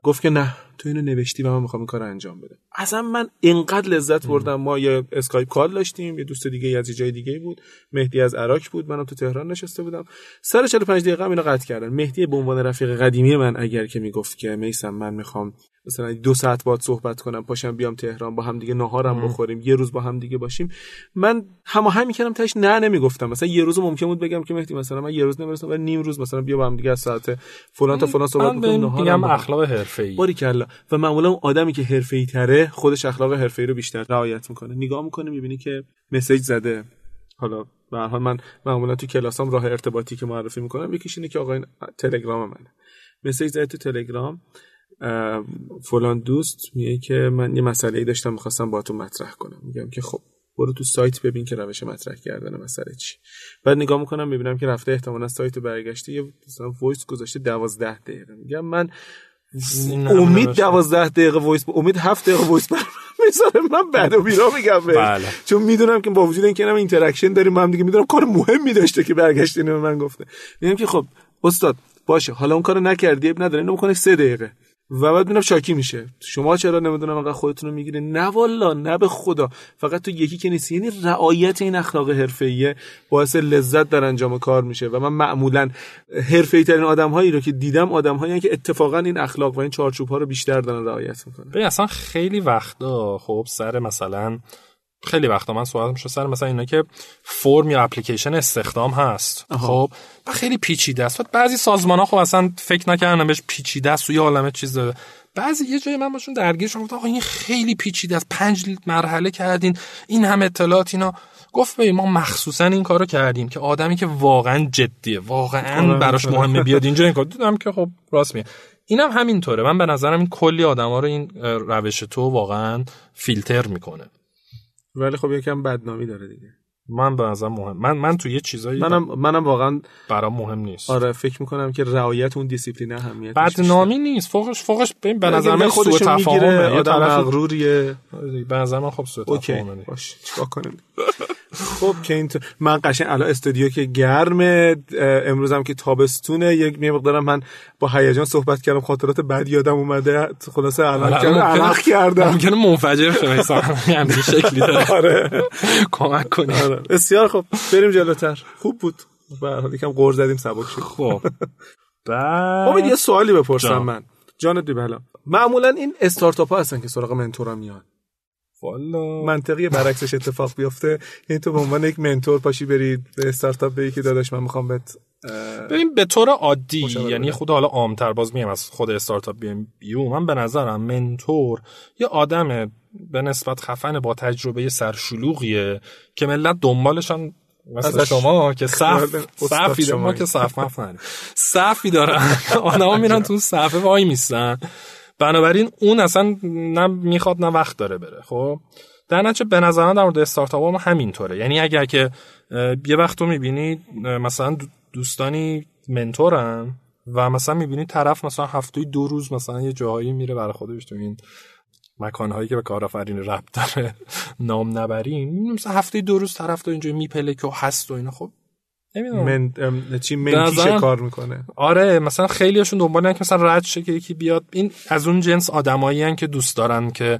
گفت که نه تو اینو نوشتی و من می‌خوام این کار انجام بدم. اصلا من اینقدر لذت بردم. ما یه اسکایپ call داشتیم یه دوست دیگه از جای دیگه بود. مهدی از عراق بود منم تو تهران نشسته بودم. سر 45 دقیقه اینو قطع کردن. مهدی به عنوان رفیق قدیمی من اگر که می‌گفت که میسم من می‌خوام مثلا دو ساعت باید صحبت کنم پاشم بیام تهران با هم دیگه ناهارم بخوریم یه روز با هم دیگه باشیم. من هماهنگ می‌کردم تاش نه نمی‌گفتم. مثلا یه روز ممکن بود بگم که مهدی مثلا من یه روز نمی‌رسم ولی نیم روز مثلا بیا با هم دیگه از ساعت فلان تا فلان صحبت کنیم ناهارم اخلاق حرفه‌ای. باری کلا و معمولا اون آدمی که حرفه‌ای تره خودش اخلاق حرفه‌ای رو بیشتر رعایت می‌کنه. نگاه می‌کنه می‌بینی که message زده. حالا به هر حال من معمولا تو کلاسام راه ارتباطی که معرفی می‌کنم یکیش اینه که آقا این تلگرام منه. message زده تو تلگرام فلان دوست میگه که من یه مسئله ای داشتم می‌خواستم با تو مطرح کنم. میگم که خب برو تو سایت ببین که روش مطرح کردن مسئله چی. بعد نگاه می‌کنم می‌بینم که رفته احتمالا سایت برگشته یه مثلا voice گذاشته 12 دقیقه. میگم من امید 12 دقیقه voice امید 7 دقیقه voice می‌ذاره. من بعد و بیرا میگم بله. چون می‌دونم که با وجود اینکه هم interaction داریم با هم دیگه می‌دونم کار مهمی داشته که برگشتین به من گفته. میگم که خب استاد باشه. حالا اون کارو نکردی نداره. اینو بکنه 3 دقیقه. و بعد میرم شاکی میشه. شما چرا نمی‌دونم انقدر خودتون رو می‌گیره نه والا نه به خدا. فقط تو یکی که نیستی. یعنی رعایت این اخلاق حرفه‌ایه باعث لذت در انجام کار میشه. و من معمولا حرفه‌ای ترین آدم‌هایی رو که دیدم آدم‌هایی که اتفاقا این اخلاق و این چارچوب ها رو بیشتر دارن رعایت می‌کنن. ببین اصلا خیلی وقتا خب سر مثلا خیلی وقتا من صحبت میشه سر مثلا اینا که فرم یا اپلیکیشن استخدام هست. خب و خیلی پیچیده است. بعضی سازمان ها خب اصلا فکر نکردن بهش پیچیده است و یه عالمه چیز داره. بعضی یه جایی من باشون درگیر شدم آقا این خیلی پیچیده است. پنج مرحله کردین این هم اطلاعات اینا. گفت ما مخصوصا این کارو کردیم که آدمی که واقعا جدیه واقعا آره، براش مهمه بیاد اینجا این کار. دیدم که خب راست میگه. اینم هم همینطوره. من به نظرم این کلی آدما رو این روش تو واقعا فیلتر می‌کنه. ولی خب یکم بدنامی داره دیگه. من به نظر مهم. من من تو یه چیزایی منم منم واقعا برام مهم نیست. آره فکر می‌کنم که رعایت اون دیسیپلین اهمیت بدنامی نیست. فوقش فوقش به نظر من خودش تفاهمه. آدم مغروریه. به نظر من خب سوء تفاهمه. باش چیکار کنیم؟ خب که این من قشنگ الان استودیو که گرم امروزم که تابستونه یک مقدارم من با هیجان صحبت کردم خاطرات بعد یادم اومده. خلاصه الان که علاق کردم. ممکنه منفجر شه همین شکلی داره. آره. کمک کنی. آره. بسیار خب. بریم جلوتر. خوب بود. به حال یکم قور زدیم سبک شد. خب. بعد یه سوالی بپرسم من. جان دیبلا. معمولا این استارتاپ ها هستن که سراغ منتورا میان. والا. منطقی برعکسش اتفاق بیفته. یعنی تو به عنوان یک منتور پاشی برید به استارتاپ بگی که داداش من می‌خوام بهت ببین به طور عادی یعنی خود حالا عامتر باز میگم از خود استارتاپ بیام بیو من به نظرم منتور یه آدم به نسبت خفن با تجربه سرشلوغیه که ملت دنبالشان مثل شما که صف صفی ما که صف مفن صفی دارن. آدم میرن تو صفه وای میستن. بنابراین اون اصلا نه می‌خواد نه وقت داره بره خب؟ در نتیجه به نظر در مورد استارتاپ هم همینطوره. یعنی اگر که یه وقت رو می‌بینید مثلا دوستانی منتورن و مثلا می‌بینید طرف مثلا هفته دو روز مثلا یه جایی میره برای خودش تو این مکانهایی که به کارآفرین رب داره نام نبریم مثلا هفته دو روز طرف تو اینجا میپله که هست و اینا. خب من چی منتیشه کار می‌کنه. آره مثلا خیلیشون دنبال که مثلا رد شه که یکی بیاد. این از اون جنس آدمایی که دوست دارن که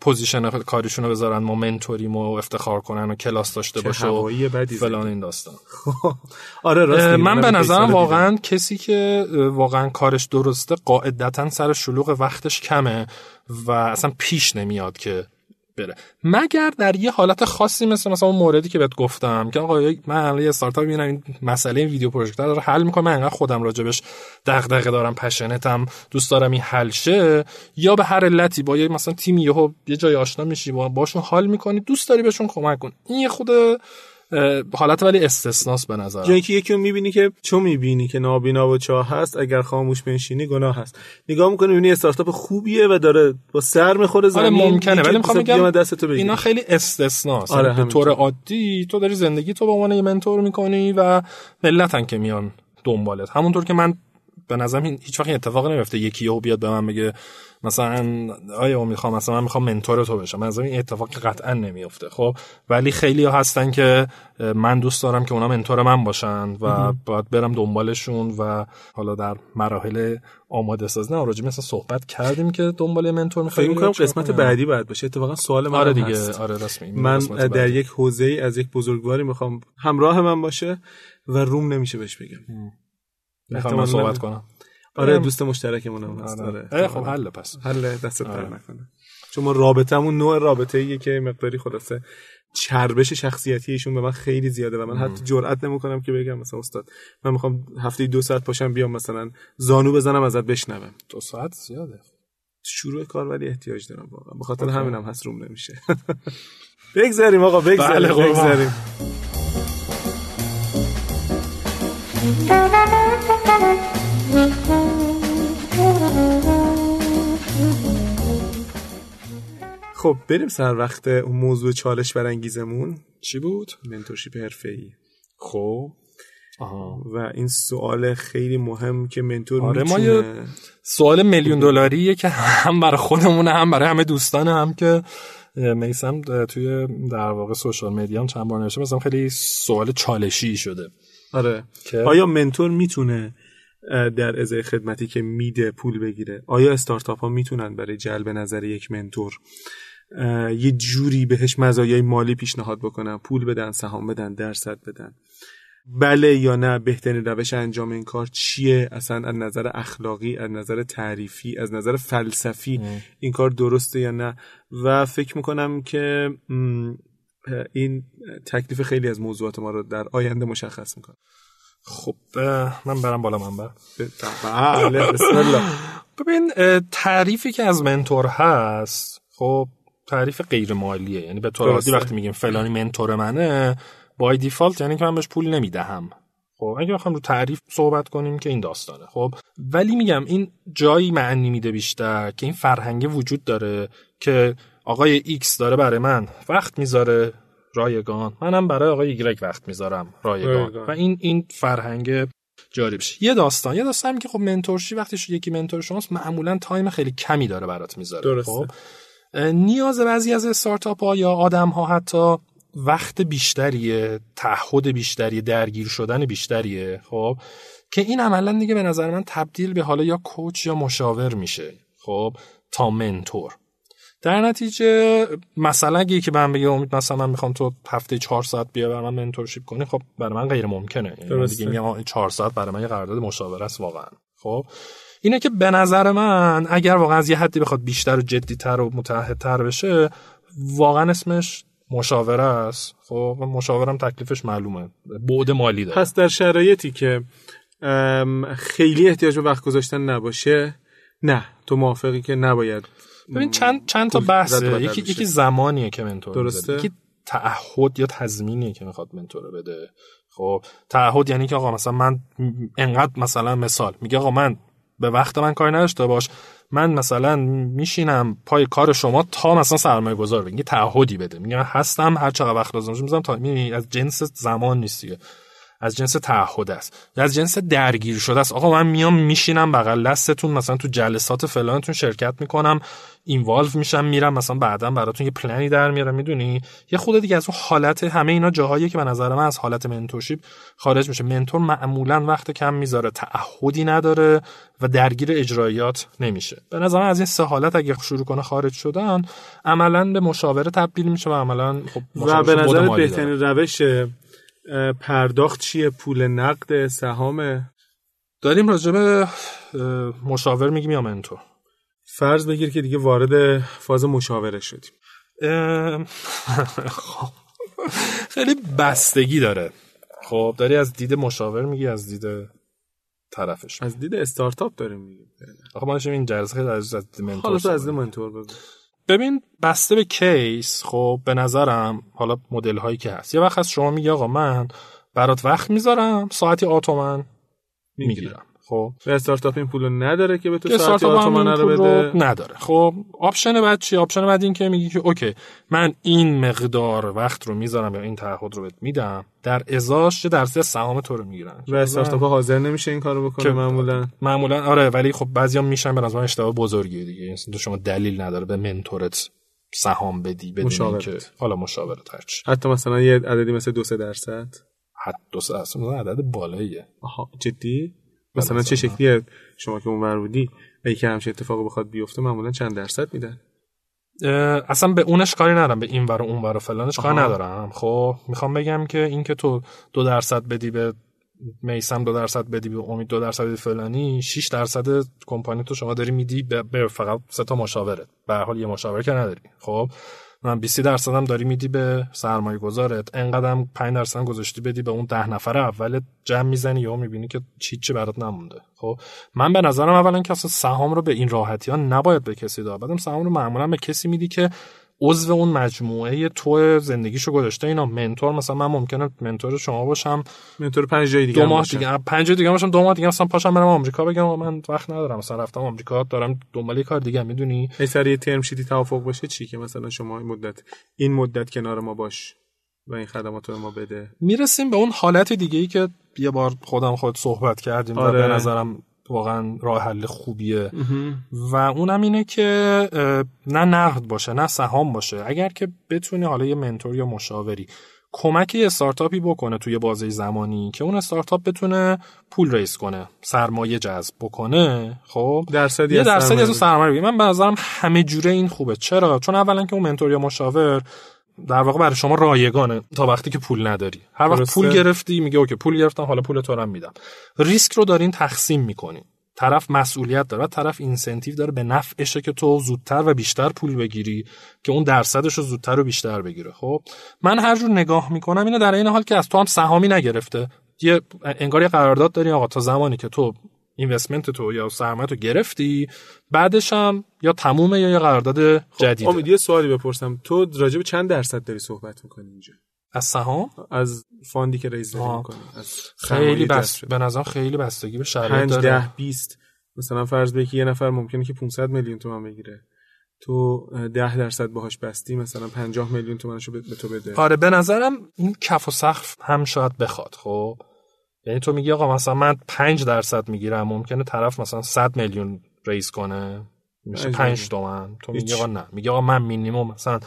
position کاریشون رو بذارن ما منتوریم و افتخار کنن و کلاس داشته باشه و فلان این داستان. آره راست من به نظرم واقعا کسی که واقعا کارش درسته قاعدتا سر شلوغ وقتش کمه و اصلا پیش نمیاد که بره. مگر در یه حالت خاصی مثل مثلا اون موردی که بهت گفتم که آقا من یه استارتاپ می‌بینم این مسئله این ویدیو پروژکتور رو حل می‌کنم من انقدر خودم راجبش دغدغه دارم passionate م دوست دارم این حل شه. یا به هر علتی با یه مثلا تیمی یهو یه جای آشنا میشی با باشون حال می‌کنی دوست داری بهشون کمک کن. این خود حالت ولی استثناس به نظر جایی که یکی رو می‌بینی که چون می‌بینی که نابینا و چاه هست اگر خاموش بنشینی گناه هست نگاه می‌کنی می‌بینی استارتاپ خوبیه و داره با سر می‌خوره آره زمین ممکنه ولی می‌خوام بگم. اینا خیلی استثناست آره، یعنی به. طور عادی تو داری زندگی تو به عنوان یه منتور می‌کنی و ملتن که میان دنبالت همونطور که من به نظرم این- هیچ وقت این اتفاق نمیفته یکی یهو بیاد به من بگه مثلا آیا می‌خوام مثلا من می‌خوام منتور تو بشم. از این اتفاق قطعا نمیفته خب ولی خیلی ها هستن که من دوست دارم که اونا منتور من باشن و باید برم دنبالشون و حالا در مراحل آماده سازی. نه راجع مثلا صحبت کردیم که دنبال منتور فکر می‌خوایم می‌کنم قسمت بعدی باید باشه. اتفاقا سوال من آره دیگه. هست. آره راست من در بعدی. یک حوزه از یک بزرگواری می‌خوام همراه من باشه و روم نمیشه بهش بگم. می‌خوام من صحبت کنم. آره ام. دوست مشترکمون هم هست. آره. آره خب حل پس. حل دست در آره. نکنه. چون ما رابطمون نوع رابطه ایه که مقداری خلاصه چربش شخصیتی ایشون به من خیلی زیاده و من حتی جرئت نمی‌کنم که بگم مثلا استاد من می‌خوام هفته دو ساعت پاشم بیام مثلا زانو بزنم ازت بشنوم. دو ساعت زیاده. شروع کار ولی احتیاج دارم واقعا. به خاطر همینم هست روم نمیشه. بگذاریم آقا بگذاریم بله،. بگذاریم. خب بریم سر وقت اون موضوع چالش برانگیزمون. چی بود؟ منتورشیپ حرفه‌ای. خب. آها. و این سوال خیلی مهم که منتور آره، ما می‌تونه سوال میلیون دلاریه که هم برای خودمونه هم برای همه دوستان هم که میسم توی در واقع سوشال مدیا هم چند بار نوشته مثلا خیلی سوال چالشی شده. آره. که؟ آیا منتور می‌تونه در ازای خدمتی که میده پول بگیره آیا استارتاپ ها می‌تونن برای جلب نظر یک منتور یه جوری بهش مزایای مالی پیشنهاد بکنن پول بدن سهام بدن درصد بدن؟ بله یا نه بهترین روش انجام این کار چیه؟ اصلا از نظر اخلاقی از نظر تعریفی از نظر فلسفی این کار درسته یا نه؟ و فکر می‌کنم که این تکلیف خیلی از موضوعات ما رو در آینده مشخص می‌کنه. خب من برم بالا منبر بله بسم الله ببین تعریفی که از منتور هست خب تعریف غیر مالیه یعنی به طور عادی. وقتی میگیم فلانی منتور منه بای دیفالت یعنی که من بهش پول نمی‌دهم. خب اگه بخوام رو تعریف صحبت کنیم که این داستانه. خب ولی میگم این جایی معنی میده بیشتر که این فرهنگه وجود داره که آقای ایکس داره برای من وقت می‌ذاره رایگان. منم برای آقای ایگرگ وقت می‌ذارم رایگان. رایگان. و این این فرهنگ جاری بشه یه داستان یه داستان هم که خب منتورشی وقتی یکی منتور شماست معمولا time خیلی کمی داره برات می‌ذاره. درسته. خب؟ نیاز بعضی از استارتاپ ها یا آدم ها حتی وقت بیشتریه تعهد بیشتریه درگیر شدن بیشتریه. خب؟ که این عملا دیگه به نظر من تبدیل به حالا یا coach یا مشاور میشه. خب؟ تا منتور. در نتیجه مثلا اگه یکی به من بگه امید مثلا من می‌خوام تو هفته چهار ساعت بیا برای من منتورشیپ کنی خب برای من غیر ممکنه. یعنی. دیگه میگم آقا این چهار ساعت برای من یه قرارداد مشاوره است واقعا. خب اینه که به نظر من اگر واقعا از یه حدی بخواد بیشتر و جدیتر و متحدتر بشه واقعا اسمش مشاوره است. خب و مشاورم تکلیفش معلومه. بعد مالی داره. پس در شرایطی که خیلی احتیاج به وقت گذاشتن نباشه نه تو موافقی که نباید ببین چند چند تا پول بحثه. یکی. یکی زمانیه که منتور درسته. میده یکی تعهد یا تضمینیه که می‌خواد منتور بده. خب تعهد یعنی که آقا مثلا من انقدر مثلا مثال میگه آقا من به وقت من کاری نداشته باش. من مثلا میشینم پای کار شما تا مثلا سرمایه گذار بگی تعهدی بده. میگه من هستم هر چقدر وقت لازم می‌ذارم تا می‌بینی از جنس زمان نیست دیگه. از جنس تعهد است. یا از جنس درگیر شده است. آقا من میام میشینم بغل دستتون مثلا تو جلسات فلانتون شرکت می‌کنم اینوالو میشم میرم مثلا بعدا براتون یه پلنی در میارم می‌دونی؟ یه خود دیگه از اون حالت همه اینا جاهایی که به نظر من از حالت منتورشیپ خارج میشه. منتور معمولا وقت کم می‌ذاره تعهدی نداره و درگیر اجرایات نمیشه. به نظر من از این سه حالت اگه شروع کنه خارج شدن عملا به مشاوره تبدیل میشه و عملا خب و به نظر. بهترین روش پرداخت چیه؟ پول نقد سهام؟ داریم راجع به مشاور میگیم یا منتور؟ فرض بگیر که دیگه وارد فاز مشاوره شدیم. خب. خیلی بستگی داره. خب داری از دید مشاور میگی از دید طرفش از دید استارتاپ داریم میگیم. آخه ما این جلسه خیلی از دید منتور حالا تو از دید منتور بگو. ببین بسته به case خب به نظرم حالا مدل هایی که هست. یه وقت هست شما میگی آقا من برات وقت می‌ذارم ساعتی A تومن می‌گیرم. خب استارتاپ این پولو نداره که به تو که ساعتی A تومنه این رو پول بده. نداره. خب option بعد چی؟ option بعد این که میگی که okay من این مقدار وقت رو می‌ذارم یا این تعهد رو بهت میدم در ازاش یه درصد سهام تو رو می‌گیرن. و استارتاپ حاضر نمیشه این کارو بکنه که- معمولا؟ معمولا آره ولی خب بعضیا میشن به نظر من اشتباه بزرگیه دیگه. یعنی تو شما دلیل نداره به منتورت سهام بدی بدون. اینکه حالا مشاورت هرچی حتی مثلا یه عددی مثل دو سه درصد؟ حد دو سه اصلا عدد بالاییه. آها جدی؟ مثلا چه. شکلیه شما که اونور بودی؟ اگه که همچین اتفاقی بخواد بیفته معمولا چند درصد میدن؟ اصلا به اونش کاری ندارم به این ور و اون ور و فلانش کاری. ندارم. خب می‌خوام بگم که اینکه تو دو درصد بدی به میسم دو درصد بدی به امید دو درصد بدی فلانی 6 درصد کمپانی تو شما داری میدی به, فقط سه تا مشاورت به هر حال یه مشاور که نداری. خب من 20 درصد هم داری میدی به سرمایه گذارت انقدرم 5 درصد گذاشتی بدی به اون ده نفر اول جمع می‌زنی یا می‌بینی که چی چی برات نمونده. خب من به نظرم اولا که اصلا سهام رو به این راحتی ها نباید به کسی داد. بعدم سهام رو معمولا به کسی میدی که عضو اون مجموعه تو زندگیشو گذاشته. اینا منتور مثلا من ممکنه منتور شما باشم. منتور پنج جای دیگه دو ماه. دیگه پنج جای دیگه باشم. دو ماه دیگه مثلا پاشم برم آمریکا بگم من وقت ندارم. مثلا رفتم آمریکا دارم دنبال یه کار دیگه می‌دونی؟ ای سر یه ترم شیتی توافق باشه چی که مثلا شما این مدت این مدت کنار ما باش و این خدمات رو ما بده. می‌رسیم به اون حالت دیگه ای که یه بار خودم خود صحبت کردیم آره. و به نظرم واقعا راه حل خوبیه. و اونم اینه که نه نقد باشه نه سهام باشه. اگر که بتونی حالا یه mentor یا مشاوری کمک یه استارتاپی بکنه توی بازه زمانی که اون استارتاپ بتونه پول raise کنه سرمایه جذب بکنه خب؟ درصدی یه از درصدی سرمایه از سرمایه. بگیر. من به نظرم همه جوره این خوبه. چرا؟ چون اولا که اون mentor یا مشاور در واقع برای شما رایگانه تا وقتی که پول نداری. هر وقت. پول گرفتی میگه okay پول گرفتم حالا پول تو میدم. ریسک رو دارین تقسیم می‌کنین طرف مسئولیت داره طرف اینسنتیو داره به نفعشه که تو زودتر و بیشتر پول بگیری که اون درصدش رو زودتر و بیشتر بگیره. خب من هر جور نگاه می‌کنم اینو در این حال که از تو هم سهامی نگرفته. یه انگار یه قرارداد داری آقا تا زمانی که تو اینوستمنت تو یا سرمایه تو گرفتی بعدش هم یا تمومه یا یه قرارداد جدیده. امید یه سوالی بپرسم. تو راجع به چند درصد داری صحبت می‌کنی اینجا؟ از سهام؟ از fund ی که raise می‌کنی. از خیلی بس. به نظرم خیلی بستگی به شرایط 5 داره. 10 20 مثلا فرض بگی که یه نفر ممکنه که 500 میلیون تومان بگیره. تو اه، 10 درصد باهاش بستی مثلا 50 میلیون تومنشو به تو بده. آره به نظرم این کف و سقف هم شاید بخواد خب؟ یعنی تو میگی آقا مثلا من 5 درصد می‌گیرم ممکنه طرف مثلا 100 میلیون raise کنه میشه پنج 5 تومن. تو میگی. آقا نه میگی آقا من مینیمم مثلا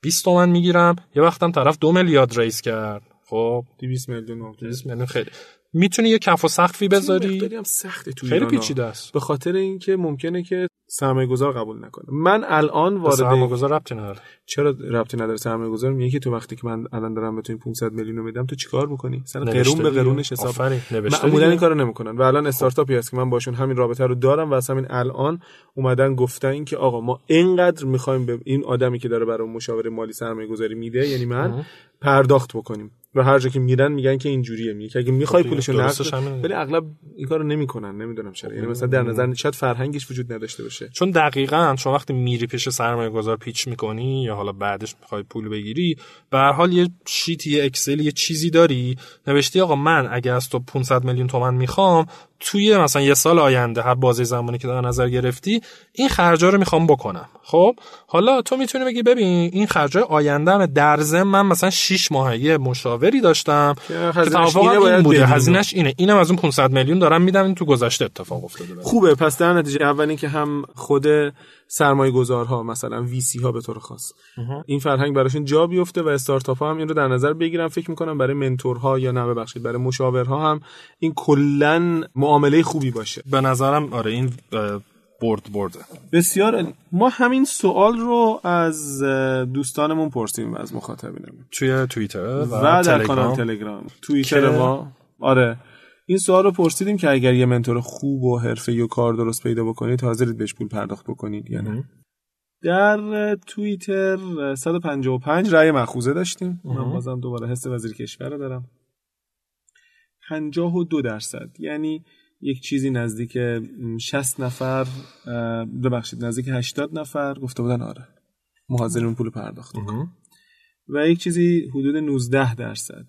20 تومن می‌گیرم یه وقتم طرف 2 میلیارد ریز کرد. خب؟ 200 میلیون ممکنه 200 میلیون خیلی. می‌تونی یه کف و سقفی بذاری؟ مقداری هم سخته تو خیلی ها. پیچیده است. به خاطر اینکه ممکنه که سرمایه گذار قبول نکنه. من الان وارد وارد سرمایه‌گذار ربطی نداره. چرا ربطی نداره سرمایه گذار میگه که تو وقتی که من الان دارم به تو این 500 میلیون رو میدم تو چیکار می‌کنی سر قرون به. قرونش حساب معمولا. این کارو نمی‌کنن و الان استارتاپی هست که من باشون همین رابطه رو دارم و از همین الان اومدن گفتن که آقا ما اینقدر می‌خوایم به این آدمی که داره برای مشاوره مالی سرمایه گذاری میده یعنی من پرداخت بکنیم. و هر جا که میرن میگن که اینجوریه. میگه که اگه می‌خوای خب پولشو نقد. ولی اغلب این کارو نمی‌کنن نمی‌دونم چرا. یعنی مثلا در نظر شاید فرهنگش وجود نداشته باشه. چون دقیقا شما وقتی میری پیش سرمایه گذار پیچ می‌کنی یا حالا بعدش می‌خوای پول بگیری به هر حال یه شیت یه اکسل یه چیزی داری. نوشتی آقا من اگه از تو 500 میلیون تومن می‌خوام توی مثلا یه سال آینده هر بازه زمانی که در نظر گرفتی این خرجا رو می‌خوام بکنم. خب؟ حالا تو می‌تونی بگی ببین این خرجای آینده در ضمن من مثلا 6 ماهه. یه مشاوری داشتم که که اینه این باید بوده. بدیم. هزینهش اینه. اینم از اون 500 میلیون دارم میدم این تو گذشته اتفاق افتاده. خوبه. پس در نتیجه اول اینکه هم خود سرمایه گذارها مثلا وی سی ها به طور خاص. این فرهنگ براشون جا بیفته و استارتاپ ها هم این رو در نظر بگیرن. فکر می‌کنم برای منتورها یا نه ببخشید برای مشاورها هم این کلا معامله خوبی باشه. به نظرم آره این برد برده. بسیار. ما همین سوال رو از دوستانمون پرسیدیم و از مخاطبینمون. توی توییتر و, و, در. کانال تلگرام. توییتر ما. آره. این سوال رو پرسیدیم که اگر یه منتور خوب و حرفه‌ای و کار درست پیدا بکنید حاضرید بهش پول پرداخت بکنید یا نه؟ در توییتر اه، 155 رأی مخوزه داشتیم. من بازم دوباره حس وزیر کشور رو دارم. 52 درصد. یعنی یک چیزی نزدیک م، 60 نفر ببخشید نزدیک 80 نفر گفته بودن آره حاضریم پول پرداخت. و یک چیزی حدود 19 درصد.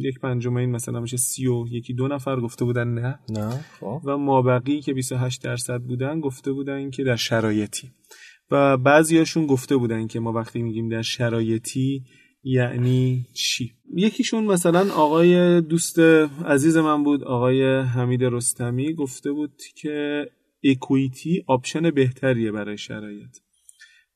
یک پنجم این مثلا میشه سی و یکی دو نفر گفته بودن نه. نه خب. و مابقی که 28 درصد بودن گفته بودن که در شرایطی. و بعضیاشون گفته بودن که ما وقتی میگیم در شرایطی یعنی چی؟ یکیشون مثلا آقای دوست عزیز من بود آقای حمید رستمی گفته بود که equity option بهتریه برای شرایط.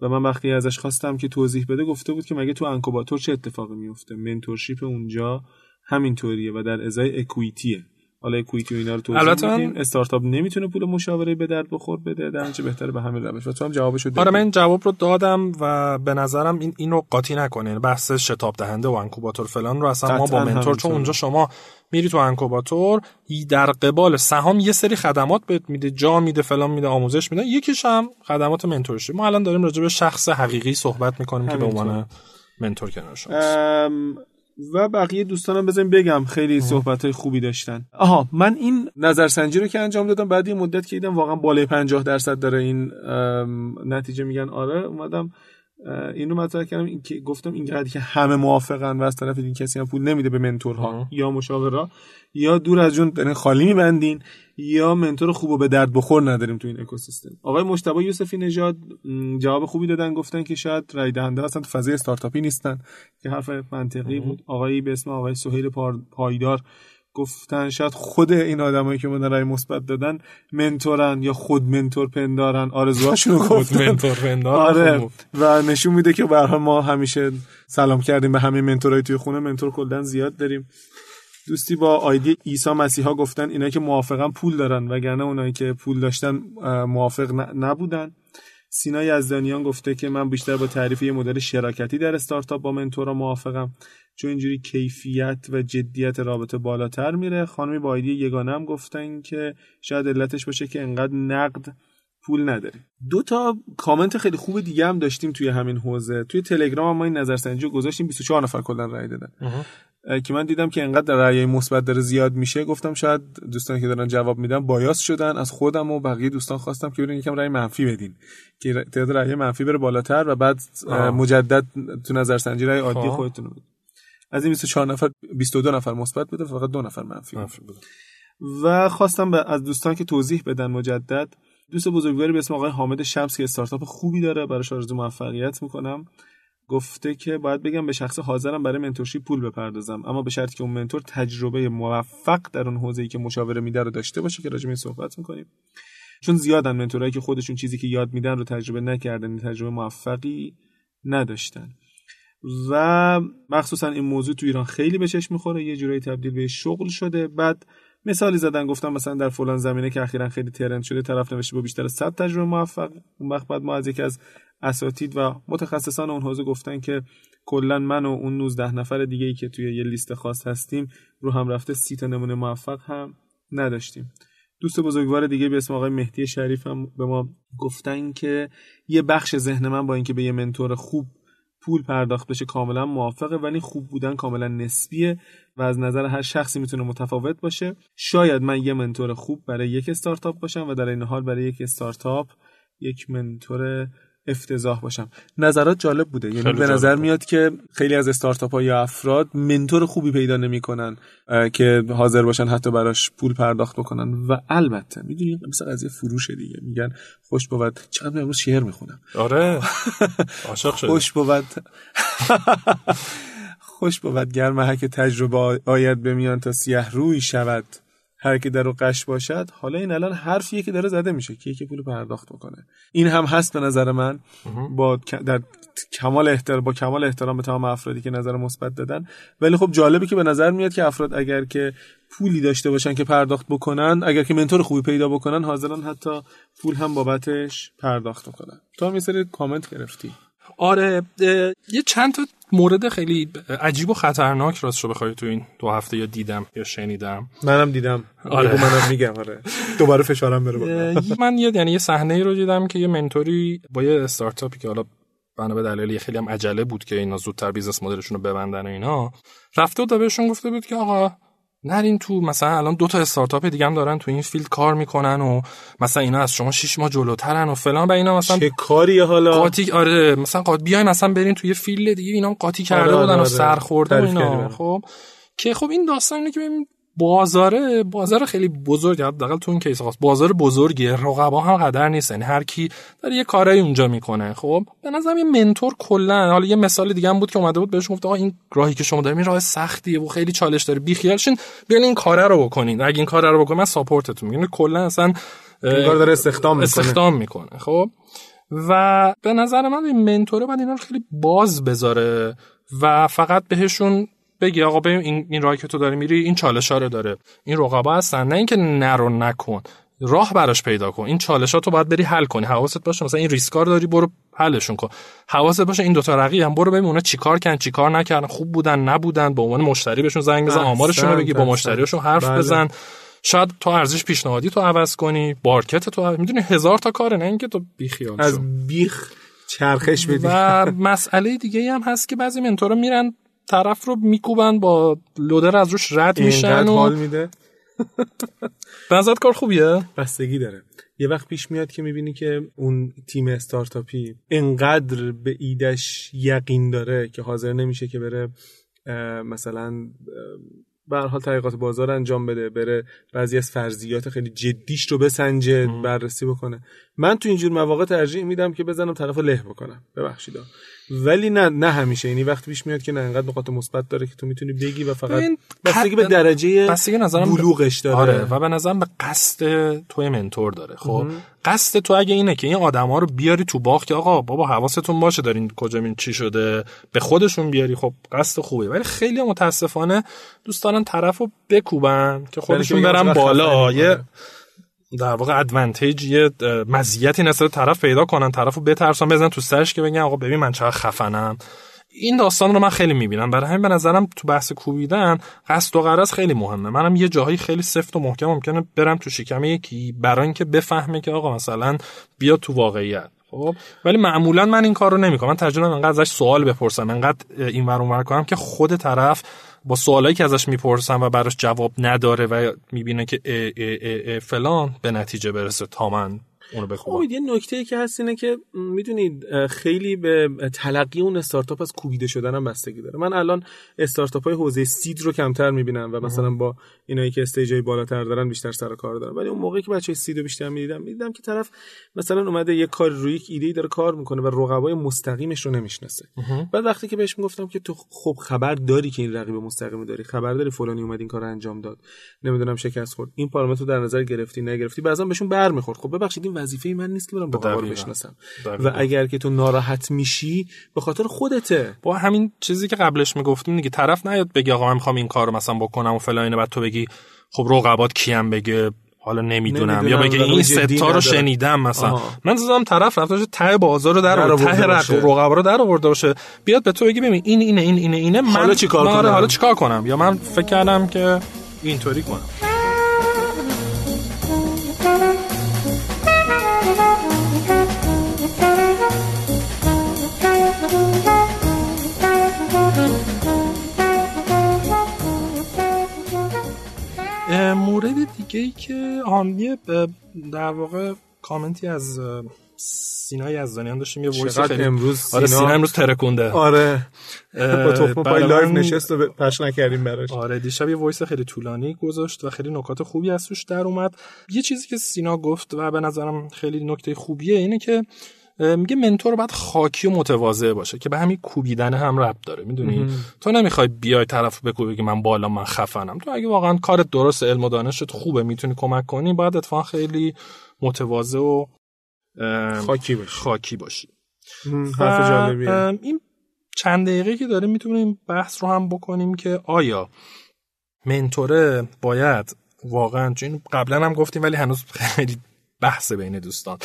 و من وقتی ازش خواستم که توضیح بده گفته بود که مگه تو incubator چه اتفاقی میفته mentorship اونجا همینطوریه و در ازای equity ه. حالا equity و اینا رو توضیح البته من- استارتاپ نمی‌تونه پول مشاوره به درد بخور بده در نتیجه بهتره به همین روش. و تو هم جوابشو دادی آره من این جواب رو دادم و به نظرم این اینو قاطی نکنه یعنی بحث شتاب دهنده و انکوباتور فلان رو اصلا ما با منتور چون. اونجا شما میری تو انکوباتور ای در قبال سهام یه سری خدمات بهت میده جا میده فلان میده آموزش میده یکیش هم خدمات منتورشی ما الان داریم راجع به شخص حقیقی صحبت می‌کنیم که به. عنوان منتور کنار شما ام، و بقیه دوستانم بزنیم بگم خیلی صحبت های خوبی داشتن. آها من این نظرسنجی رو که انجام دادم بعد یه مدت که دیدم واقعا بالای 50 درصد داره این نتیجه میگن. آره اومدم اه، این رو مطرح کردم. این که گفتم اینقدر که همه موافقن و از طرف این کسی هم پول نمیده به منتورها. یا مشاورا یا دور از جون خالی میبندین. یا منتور خوب و به درد بخور نداریم تو این اکوسیستم. آقای مجتبی یوسفی نژاد جواب خوبی دادن گفتن که شاید رای دهنده اصلا تو فضای استارتاپی نیستن. که حرف منطقی بود. آقایی به اسم آقای سهیل پار- پایدار گفتن شاید خود این آدمایی که من رای مثبت دادن منتورن یا خود منتور پندارن. آرزوهاشون رو خود گفتن آره. خوب. و نشون میده که به حال ما همیشه سلام کردیم به همه منتورای توی خونه. منتور کلا زیاد داریم. دوستی با آیدی عیسی مسیحا گفتن اینا که موافقن پول دارن وگرنه اونایی که پول داشتن موافق نبودن. سینا یزدانیان گفته که من بیشتر با تعریف یه مدل شراکتی در استارتاپ با منتورا موافقم چون اینجوری کیفیت و جدیت رابطه بالاتر میره. خانمی با آیدی یگانه هم گفتن که شاید علتش باشه که انقدر نقد پول نداریم. دو تا کامنت خیلی خوب دیگه هم داشتیم توی همین حوزه. توی تلگرام ما این نظرسنجی رو گذاشتیم 24 نفر کلا رای دادن. که من دیدم که انقدر رأی مثبت داره زیاد میشه گفتم شاید دوستانی که دارن جواب میدن بایاس شدن از خودم و بقیه دوستان خواستم که برین یکم رأی منفی بدین که تعداد رأی منفی بره بالاتر و بعد آه. مجدد تو نظرسنجی رأی عادی خب. خودتون بدین از این 24 نفر 22 نفر مثبت بده فقط دو نفر منفی بده. منفی بوده. و خواستم به از دوستان که توضیح بدن مجدد دوست بزرگواری به اسم آقای حامد شمس که استارتاپ خوبی داره براش آرزو موفقیت می‌کنم گفته که باید بگم به شخص حاضرم برای منتورشی پول بپردازم. اما به شرطی که اون منتور تجربه موفق در اون حوزه‌ای که مشاوره میده رو داشته باشه که راجع به صحبت می‌کنیم. چون زیادن منتورایی که خودشون چیزی که یاد میدن رو تجربه نکردن تجربه موفقی نداشتن. و مخصوصا این موضوع تو ایران خیلی به چشم می‌خوره. یه جورایی تبدیل به شغل شده. بعد مثالی زدن گفتم مثلا در فلان زمینه که اخیرا خیلی ترند شده طرف نوشته با بیشتر از 100 تجربه موفق. اون وقت بعد ما از یکی از اساتید و متخصصان اون حوزه گفتن که کلا من و اون 19 نفر دیگه ای که توی یه لیست خاص هستیم رو هم رفته سی تا نمونه موفق هم نداشتیم. دوست بزرگوار دیگه به اسم آقای مهدی شریف هم به ما گفتن که یه بخش ذهن من با اینکه به یه منتور خوب پول پرداخت بشه کاملا موافقه ولی خوب بودن کاملا نسبیه و از نظر هر شخصی می‌تونه متفاوت باشه. شاید من یه منتور خوب برای یک استارتاپ باشم و در این حال برای یک استارتاپ یک منتور افتضاح باشم. نظرات جالب بوده. یعنی به نظر بود. میاد که خیلی از استارتاپ ها یا افراد منتور خوبی پیدا نمی‌کنن که حاضر باشن حتی براش پول پرداخت بکنن. و البته می‌دونی مثل قضیه فروش دیگه میگن خوش بود چقدر امروز شعر می‌خونم. آره. عاشق شد خوش بود خوش بود گر محک تجربه آید به میان تا سیه روی شود. هر که در قش باشد حالا این الان حرفیه که داره زده میشه که یکی پول پرداخت بکنه. این هم هست به نظر من. با در کمال احترام با کمال احترام به تمام افرادی که نظر مثبت دادن. ولی خب جالبه که به نظر میاد که افراد اگر که پولی داشته باشن که پرداخت بکنن اگر که منتور خوبی پیدا بکنن حاضرن حتی پول هم بابتش پرداخت بکنن. تو هم یه سری کامنت گرفتی. آره یه چند تا مورد خیلی عجیب و خطرناک راست رو بخوای تو این دو هفته یا دیدم یا شنیدم. منم دیدم. آره. منم میگم آره. دوباره فشارم بره من یه یعنی یه صحنه ای رو دیدم که یه mentor ی با یه استارتاپی که حالا بنا به دلایلی خیلی هم عجله بود که اینا زودتر business model شون رو ببندن و اینا رفته بود و بهشون گفته بود که آقا نرین تو مثلا الان دو تا استارتاپ دیگه هم دارن تو این field کار می‌کنن و مثلا اینا از شما شش ماه جلوترن و فلان و اینا مثلا چه کاری حالا قاطی آره مثلا قاطی بیای مثلا برین توی فیلد دیگه اینا قاطی کرده آره، بودن آره، و آره. سر کردی اینا. خب که خب این داستان اینه که ببین بازاره بازار خیلی بزرگ حداقل تو این کیس خاص. بازار بزرگیه رقبا هم قدر نیست. یعنی هر کی داره یه کارایی اونجا می‌کنه. خب به نظرم یه منتور کلا حالا یه مثال دیگه هم بود که اومده بود بهش گفت آقا این راهی که شما دارین راه سختیه و خیلی چالش داره. بی شین بیاین این کاره رو بکنین. اگه این کاره رو بکنین من ساپورتتون میگم کلا اصلا انگار داره استخدام می‌کنه. استخدام می‌کنه. خب و به نظر من این منتوره باید اینا رو خیلی باز بذاره و فقط بهشون بگی آقا ببین این, این راهی که تو داری میری این چالش رو داره. این رقبا هستن. نه اینکه نرو نکن. راه براش پیدا کن. این چالش ها تو باید بری حل کنی. حواست باشه. مثلا این ریسکار داری برو حلشون کن. حواست باشه این دوتا رقیب هم برو ببین اونا چیکار کردن چیکار نکردن خوب بودن نبودن. به عنوان مشتری بهشون زنگ بزن آمارشون رو بگی با احسنت، مشتریاشون حرف بله. بزن. شاید تو ارزش پیشنهادی تو عوض کنی بارکت تو عوض... می‌دونی هزار تا کاره نه اینکه تو بیخیال شو. از بیخ چرخش بدی. و مسئله دیگه هم هست که بعضی منتورا میرن طرف رو میکوبن با لودر از روش رد میشن و حال میده. به نظرت کار خوبیه؟ بستگی داره. یه وقت پیش میاد که می‌بینی که اون تیم استارتاپی انقدر به ایدش یقین داره که حاضر نمیشه که بره مثلا به حال تحقیقات بازار انجام بده بره بعضی از فرضیات خیلی جدیش رو بسنجه بررسی بکنه. من تو اینجور مواقع ترجیح میدم که بزنم طرف له بکنم. ببخشید. ولی نه نه همیشه. یعنی وقتی پیش میاد که نه انقدر نقاط مثبت داره که تو می‌تونی بگی و فقط بستگی به درجه بستگی نظرم بلوغش داره. آره و به نظرم به قصد توی منتور داره. خب قصد تو اگه اینه که این آدما رو بیاری تو باغ که آقا بابا حواستون باشه دارین کجا این چی شده به خودشون بیاری. خب قصد خوبه ولی خیلی متاسفانه دوست دارن طرفو بکوبن که خودشون بگن برن بالا. یه آره. در واقع ادوانتیج یه مزیتی نسبت طرف پیدا کنن طرفو بترسن بزنن تو سرش که بگن آقا ببین من چقدر خفنم. این داستان رو من خیلی می‌بینم. برای همین به نظرم تو بحث کوبیدن قصد و غرض خیلی مهمه. منم یه جاهایی خیلی سفت و محکم ممکنه برم تو شکم یکی برای اینکه بفهمه که آقا مثلا بیا تو واقعیت. خب؟ ولی معمولا من این کار رو نمی‌کنم. من ترجیح انقدر ازش سوال بپرسم انقدر این ور اونور کنم که خود طرف با سوالایی که ازش می‌پرسم و براش جواب نداره و می‌بینه که اه اه اه فلان به نتیجه برسه تا من اونو بخوام امید یه نکته ای که هست اینه که می‌دونید خیلی به تلقی اون استارتاپ از کوبیده شدن هم بستگی داره. من الان استارتاپ های حوزه سید رو کمتر می‌بینم و مثلا با اینایی که استیج های بالاتر دارن بیشتر سر کار دارن ولی اون موقعی که بچه سید رو بیشتر می‌دیدم می‌دیدم که طرف مثلا اومده یه کار روی یک ایده داره کار می‌کنه و رقبای مستقیمش رو نمی‌شناسه. بعد وقتی که بهش می‌گفتم که تو خب خبر داری که این رقیب مستقیمی داری خبر داری فلانی اومد این کار انجام داد نمی‌دونم شکست خورد. این پارامتر در نظر گرفتی نگرفتی بعضا بهشون برمیخورد. خب ببخشید این وظیفه من نیست که برم رقبا رو. بشناسم. و اگر که تو ناراحت میشی به خاطر خودته با همین چیزی که قبلش می‌گفتیم دیگه طرف نیاد بگی آقا من می‌خوام این کار رو مثلا بکنم و فلان بعد تو بگی خب رقبات کیم بگه حالا نمی‌دونم نمی‌دونم، یا بگه این ستا رو. شنیدم مثلا آها. من زدم طرف رفته ته بازار رو در آورده، ته رقبا رو در آورده باشه بیاد به تو بگی ببین این اینه این اینه اینه من حالا چیکار کنم؟ حالا چیکار کنم یا من فکر کردم که اینطوری کنم مورد دیگه ای که اه، در واقع کامنتی از سینا یزدانیان داشتیم یه voice خیلی امروز آره سینا- سینا امروز ترکونده. آره. تا تهم پای live نشست و پخش نکردیم براش. آره دیشب یه voice خیلی طولانی گذاشت و خیلی نکات خوبی از توش در اومد. یه چیزی که سینا گفت و به نظرم خیلی نکته خوبیه اینه که میگه mentor باید خاکی و متواضع باشه که به همین کوبیدن هم ربط داره می‌دونی؟ تو نمی‌خوای بیای طرف بکوبی که من بالا من خفنم. تو اگه واقعا کارت درست علم و دانشت خوبه می‌تونی کمک کنی باید اتفاقا خیلی متواضع و خاکی باشی. خاکی باشی. حرف جالبیه. این چند دقیقه که داریم می‌تونیم بحث رو هم بکنیم که آیا منتوره باید واقعا چون قبلا هم گفتیم ولی هنوز خیلی بحث بین دوستان.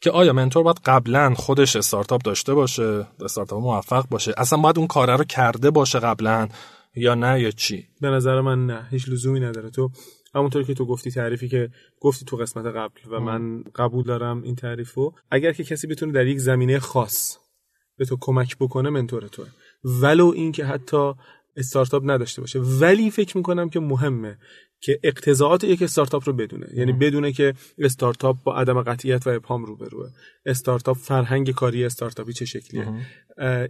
که آیا منتور باید قبلا خودش استارتاپ داشته باشه استارتاپ موفق باشه؟ اصلا باید اون کاره رو کرده باشه قبلا یا نه یا چی؟ به نظر من نه هیچ لزومی نداره. تو همونطور که تو گفتی تعریفی که گفتی تو قسمت قبل و من قبول دارم این تعریفو. اگر که کسی بتونه در یک زمینه خاص به تو کمک بکنه منتور توه. ولو اینکه حتی استارتاپ نداشته باشه. ولی فکر می‌کنم که مهمه که اقتضاعات یک استارتاپ رو بدونه. یعنی بدونه که استارتاپ با عدم قطعیت و ابهام روبروه. استارتاپ فرهنگ کاری استارتاپی چه شکلیه.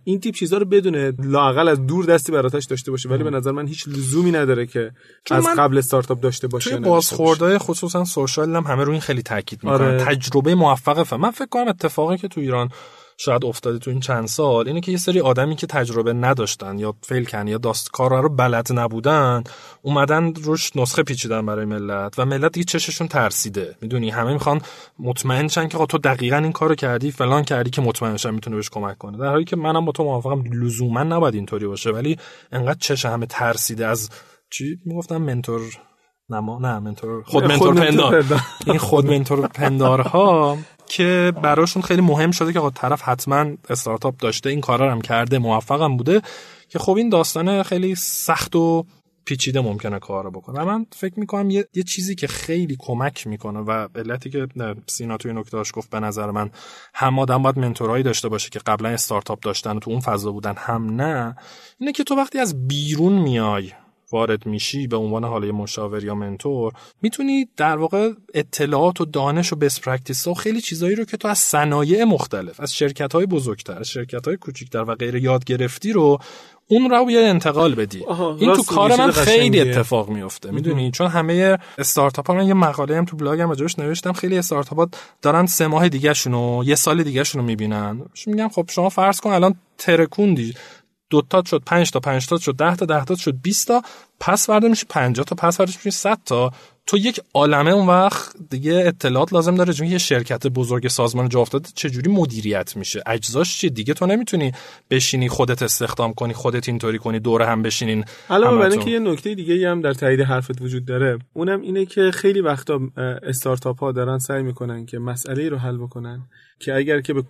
این تیپ چیزا رو بدونه لاقل از دور دستی براتش داشته باشه. ولی به نظر من هیچ لزومی نداره که از قبل استارتاپ داشته باشه توی بازخوردهای خصوصا سوشال هم همه رو این خیلی تاکید می‌کنن. آره. تجربه موفقه. من فکر کنم اتفاقی که تو ایران شاید افتاده تو این چند سال اینه که یه سری آدمی که تجربه نداشتن یا فیل کن یا داست کار رو بلد نبودن اومدن روش نسخه پیچیدن برای ملت و ملت دیگه چششون ترسیده. می‌دونی همه می‌خوان مطمئن شن که تو دقیقا این کارو کردی فلان کردی که مطمئن شن می‌تونه بهش کمک کنه. در حالی که منم با تو موافقم لزوما نباید اینطوری باشه ولی انقدر چش همه ترسیده. از چی؟ می‌گفتم منتور نما نه منتور. خود منتور پندار. این خود منتور پندارها که براشون خیلی مهم شده که طرف حتما استارتاپ داشته این کارا هم کرده موفقم بوده که خب این داستانه خیلی سخت و پیچیده ممکنه کار بکنه. من فکر می‌کنم یه،, یه چیزی که خیلی کمک می‌کنه و علتی که سینا توی نکتهاش گفت به نظر من هم آدم باید منتورایی داشته باشه که قبلا استارتاپ داشتن و تو اون فضا بودن هم نه اینه که تو وقتی از بیرون میای وارد میشی به عنوان حالا مشاور یا mentor می‌تونی در واقع اطلاعات و دانش و best practice و خیلی چیزایی رو که تو از صنایع مختلف از شرکت های بزرگتر از شرکت های کوچیکتر و غیره یاد گرفتی رو اون رو یه انتقال بدی. این تو کار من خیلی اتفاق میفته می‌دونی؟ چون همه استارتاپ ها من یه مقاله هم تو بلاگم راجعش نوشتم خیلی استارتاپ دارن سه ماه دیگه شونو یه سال دیگه شونو می‌بینن میگم خب شما فرض کن الان ترکوندی دو تا شد 5 تا 5 تا شد 10 تا 10 تا شد 20 تا پس ورده میشه 50 تا پس ورده میشه 100 تا. تو یک عالمه اون وقت دیگه اطلاعات لازم داره چون یه شرکت بزرگ سازمان جا افتاده چجوری مدیریت میشه؟ اجزاش چیه؟ دیگه تو نمی‌تونی بشینی خودت استخدام کنی خودت اینطوری کنی دور هم بشینین علاوه بر اینکه یه نکته دیگه هم در تایید حرفت وجود داره اونم اینه که خیلی وقتا استارتاپ ها دارن سعی می‌کنن که مسئله رو حل بکنن که اگر که به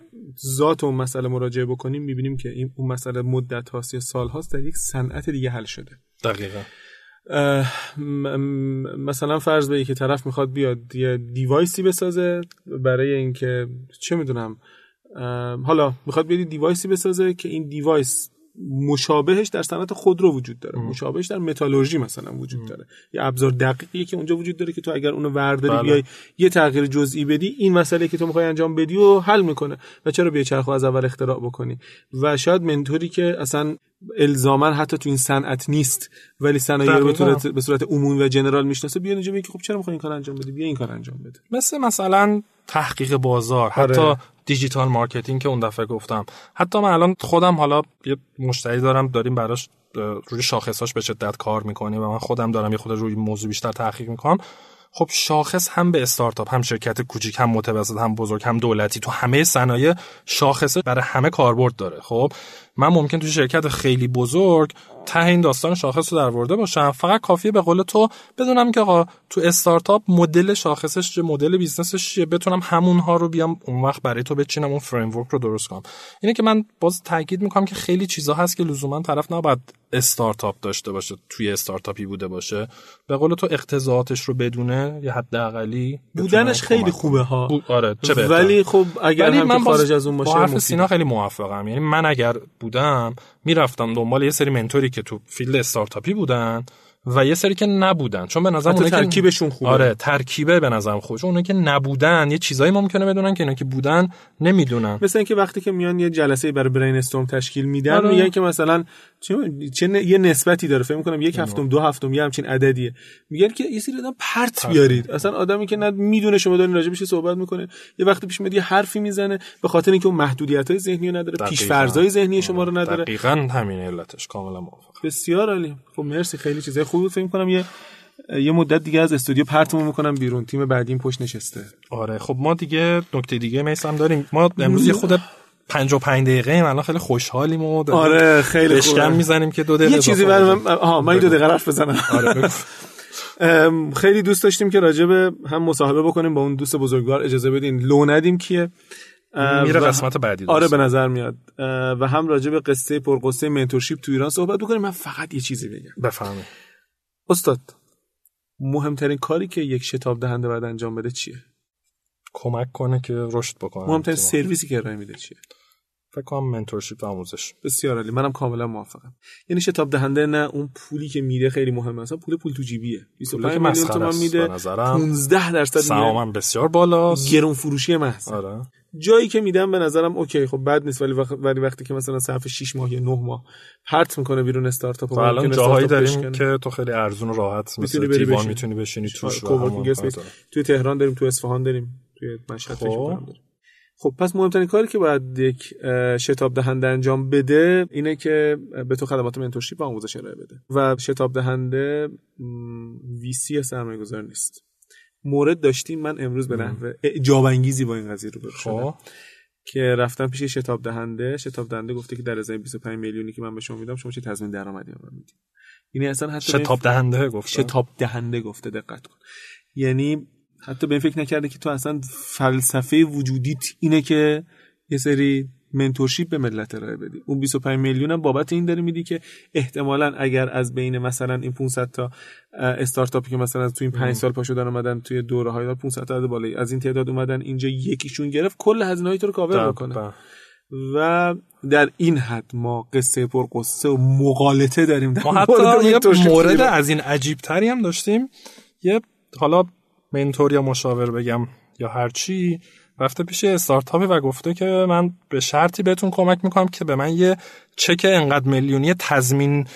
ذات اون مسئله مراجعه بکنیم می‌بینیم که این اون مسئله مدت هاست یا سال هاست در یک صنعت دیگه حل شده. دقیقا. مثلا فرض به که طرف می‌خواد بیاد یه device ی بسازه برای اینکه چه می‌دونم حالا می‌خواد بیاد device ی بسازه که این device مشابهش در صنعت خودرو وجود داره. مشابهش در متالورژی مثلا وجود داره. یه ابزار دقیقی که اونجا وجود داره که تو اگر اونو ورداری بله. بیای یه تغییر جزئی بدی این مسئله که تو می‌خوای انجام بدی و حل می‌کنه. و چرا بیای چرخو از اول اختراع بکنی؟ و شاید mentor ی که اصلا الزاما حتی تو این صنعت نیست ولی صنایع رو به صورت عمومی و general می‌شناسه بیا اینجا که خب چرا می‌خوای این کار انجام بدی؟ بیا این کار انجام بده. مثل مثلا تحقیق بازار. حتی آره. digital marketing که اون دفعه گفتم. حتی من الان خودم حالا یه مشتری دارم داریم براش روی شاخصاش به شدت کار می‌کنیم و من خودم دارم یه خود روی موضوع بیشتر تحقیق می‌کنم. خب شاخص هم به استارتاپ هم شرکت کوچیک هم متوسط هم بزرگ هم دولتی تو همه صنایع شاخصه برای همه کاربرد داره. خب من ممکن تو شرکت خیلی بزرگ ته این داستان شاخص رو در باشم. فقط کافیه به قول تو بدونم که آقا تو استارتاپ مدل شاخصش چه مدل business ش چیه؟ بتونم همونها رو بیام اون وقت برای تو بچینم اون فریم رو درست کنم. اینه که من باز تاکید می‌کنم که خیلی چیزا هست که لزوما طرف نباید استارتاپ داشته باشه توی استارتاپی بوده باشه. به قول تو اقتضائاتش رو بدونه یا حداقلی بودنش خیلی خوبه ها. آره چه ولی خب اگر هم خارج از اون باشه با سینا خیلی موافقم. یعنی من اگر بودم می‌رفتم دنبال یه سری mentor ی که تو field استارتاپی بودن. و یه سری که نبودن. چون به نظر اون ترکیبشون خوبه. آره ترکیبه به نظرم خوبه چون که نبودن یه چیزایی ممکنه بدونن که اینا که بودن نمی‌دونن. مثلا اینکه وقتی که میان یه جلسه برای brainstorm تشکیل میدن آره. میگن که مثلا چه, یه نسبتی داره. فکر کنم یک هفتم دو هفتم یه همچین عددیه. میگن که یه سری آدم پرت بیارید. اصلا آدمی که نه می‌دونه شما دارین راجع صحبت می‌کنه. یه وقتی پیش میاد یه حرفی می‌زنه به خاطر اینکه اون محدودیت‌های ذهنی رو نداره پیش فرضای ذهنی شما رو نداره. دقیقاً همین علتش. کاملا موافقم. بسیار عالی. خب مرسی خیلی چیزای خوبی فکر کنم یه یه مدت دیگه از استودیو پرتمون می‌کنم بیرون. تیم بعدی این پشت نشسته. آره خب ما دیگه نکته دیگه میسم داریم. ما امروز یه خود 55 دقیقه ایم. الان خیلی خوشحالیم و آره خیلی خوبه می‌زنیم که دو دقیقه یه چیزی برای من آها من دو دقیقه حرف بزنم. آره خیلی دوست داشتیم که راجع به هم مصاحبه بکنیم با اون دوست بزرگوار اجازه بدین. لو ندیم کیه. میره قسمت بعدی آره به نظر میاد. و هم راجع به قصه پرقصه منتورشیپ تو ایران صحبت بکنیم. من فقط یه چیزی بگم. بفهمه استاد مهمترین کاری که یک شتاب دهنده باید انجام بده چیه؟ کمک کنه که رشد بکنه. مهمترین سرویسی که ارائه میده چیه؟ فکر کنم منتورشیپ آموزش. بسیار عالی. منم کاملا موافقم. یعنی شتاب دهنده نه اون پولی که میده خیلی مهمه. مثلا پول پول تو جیبیه. 25 میلیون تومان میده. 15 درصد سهامم بسیار بالاست. گرون فروشی محض آره. جایی که میدم به نظرم اوکی خب بد نیست ولی وقت ولی وقتی که مثلا صرف 6 ماه یا 9 ماه پرت می‌کنه بیرون استارتاپ و الان جاهایی داریم که تو خیلی ارزون و راحت مثل دیوان می‌تونی بشینی توش توی تهران داریم تو اصفهان داریم توی مشهد خب. خب پس مهمترین کاری که باید یک شتاب دهنده انجام بده اینه که به تو خدمات منتورشیپ و آموزش ارائه بده. و شتاب دهنده ویسی سرمایه گذار نیست. مورد داشتیم من امروز به نحو اعجاب انگیزی با این قضیه رو شدم که رفتم پیش شتاب دهنده. شتاب دهنده گفته که در ازای 25 میلیونی که من به شما میدم شما چه تضمین درآمدی من می‌دید؟ یعنی اصلا حتی شتاب دهنده گفته. شتاب دهنده گفته دقت کن. یعنی حتی به این فکر نکرده که تو اصلا فلسفه وجودیت اینه که یه سری منتورشیپ به ملت ارائه بدی. اون 25 میلیون هم بابت این داری میدی که احتمالا اگر از بین مثلا این 500 تا استارتاپی که مثلا تو این 5 سال پاشو دارن اومدن توی دوره های 500 تا بالایی از این تعداد اومدن اینجا یکیشون گرفت کل هزینه های تو رو کاور بکنه. و در این حد ما قصه پر قصه و مقالطه داریم در ما حتی یه مورد از این عجیب تری هم داشتیم. یه حالا منتور یا مشاور بگم یا هر چی رفته پیش استارتاپی و گفته که من به شرطی بهتون کمک می‌کنم که به من یه چک انقدر میلیونی تضمین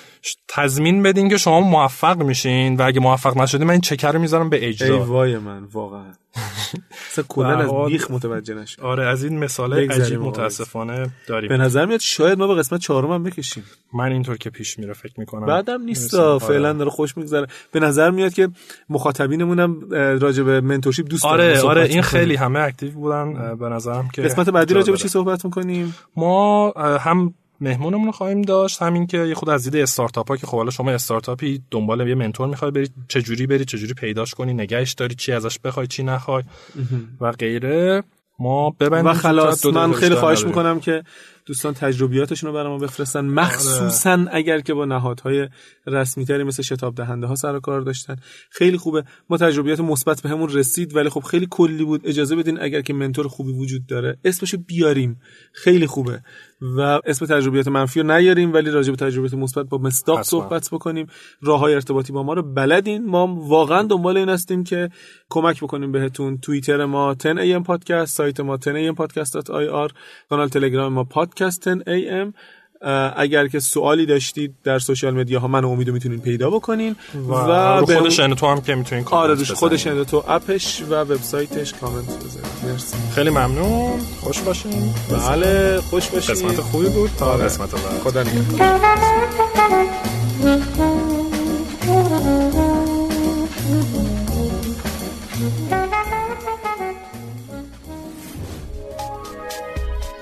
تضمین بدین که شما موفق میشین و اگه موفق نشدین من این چک رو می‌ذارم به اجرا. ای وای من واقعا. اصلا کلا از بیخ متوجه نشد. آره از این مثال عجیب متاسفانه داریم. به نظر میاد شاید ما به قسمت چهارم هم بکشیم. من اینطور که پیش میره فکر می‌کنم. بعدم نیست آره. فعلا داره خوش میگذره. به نظر میاد که مخاطبینمون هم راجع به mentorship دوست آره آره این خیلی همه active بودن به نظرم که قسمت بعدی راجع به چی صحبت می‌کنیم؟ ما هم مهمونمون رو خواهیم داشت. همین که یه خود از دید استارتاپ ها که خب حالا شما استارتاپی دنبال یه mentor می‌خوای بری چه جوری بری چه جوری پیداش کنی نگهش داری چی ازش بخوای چی نخوای و غیره. ما ببندیم. و خلاص من خیلی خواهش می‌کنم که دوستان تجربیاتشون رو برای ما بفرستن. مخصوصا آره. اگر که با نهادهای رسمی تری مثل شتاب دهنده ها سر کار داشتن. خیلی خوبه. ما تجربیات مثبت بهمون به رسید ولی خب خیلی کلی بود. اجازه بدین اگر که منتور خوبی وجود داره اسمشو بیاریم. خیلی خوبه. و اسم تجربیات منفی رو نیاریم ولی راجع به تجربیات مثبت با مستاق صحبت بکنیم. راه های ارتباطی با ما رو بلدین. ما واقعا دنبال این هستیم که کمک بکنیم بهتون. توییتر ما 10 am پادکست سایت ما 10 am podcast.ir کانال تلگرام ما پادکست 10 am اگر که سوالی داشتید در سوشال مدیا ها من امیدو می‌تونین پیدا بکنین. و, و رو خودش تو هم که می‌تونین آره روش خودش تو اپش و وبسایتش کامنت بذارید مرسی. خیلی ممنون. خوش باشین. بله خوش باشین. قسمت خوبی بود. تا آره. قسمت بعد. خدا نگهدار.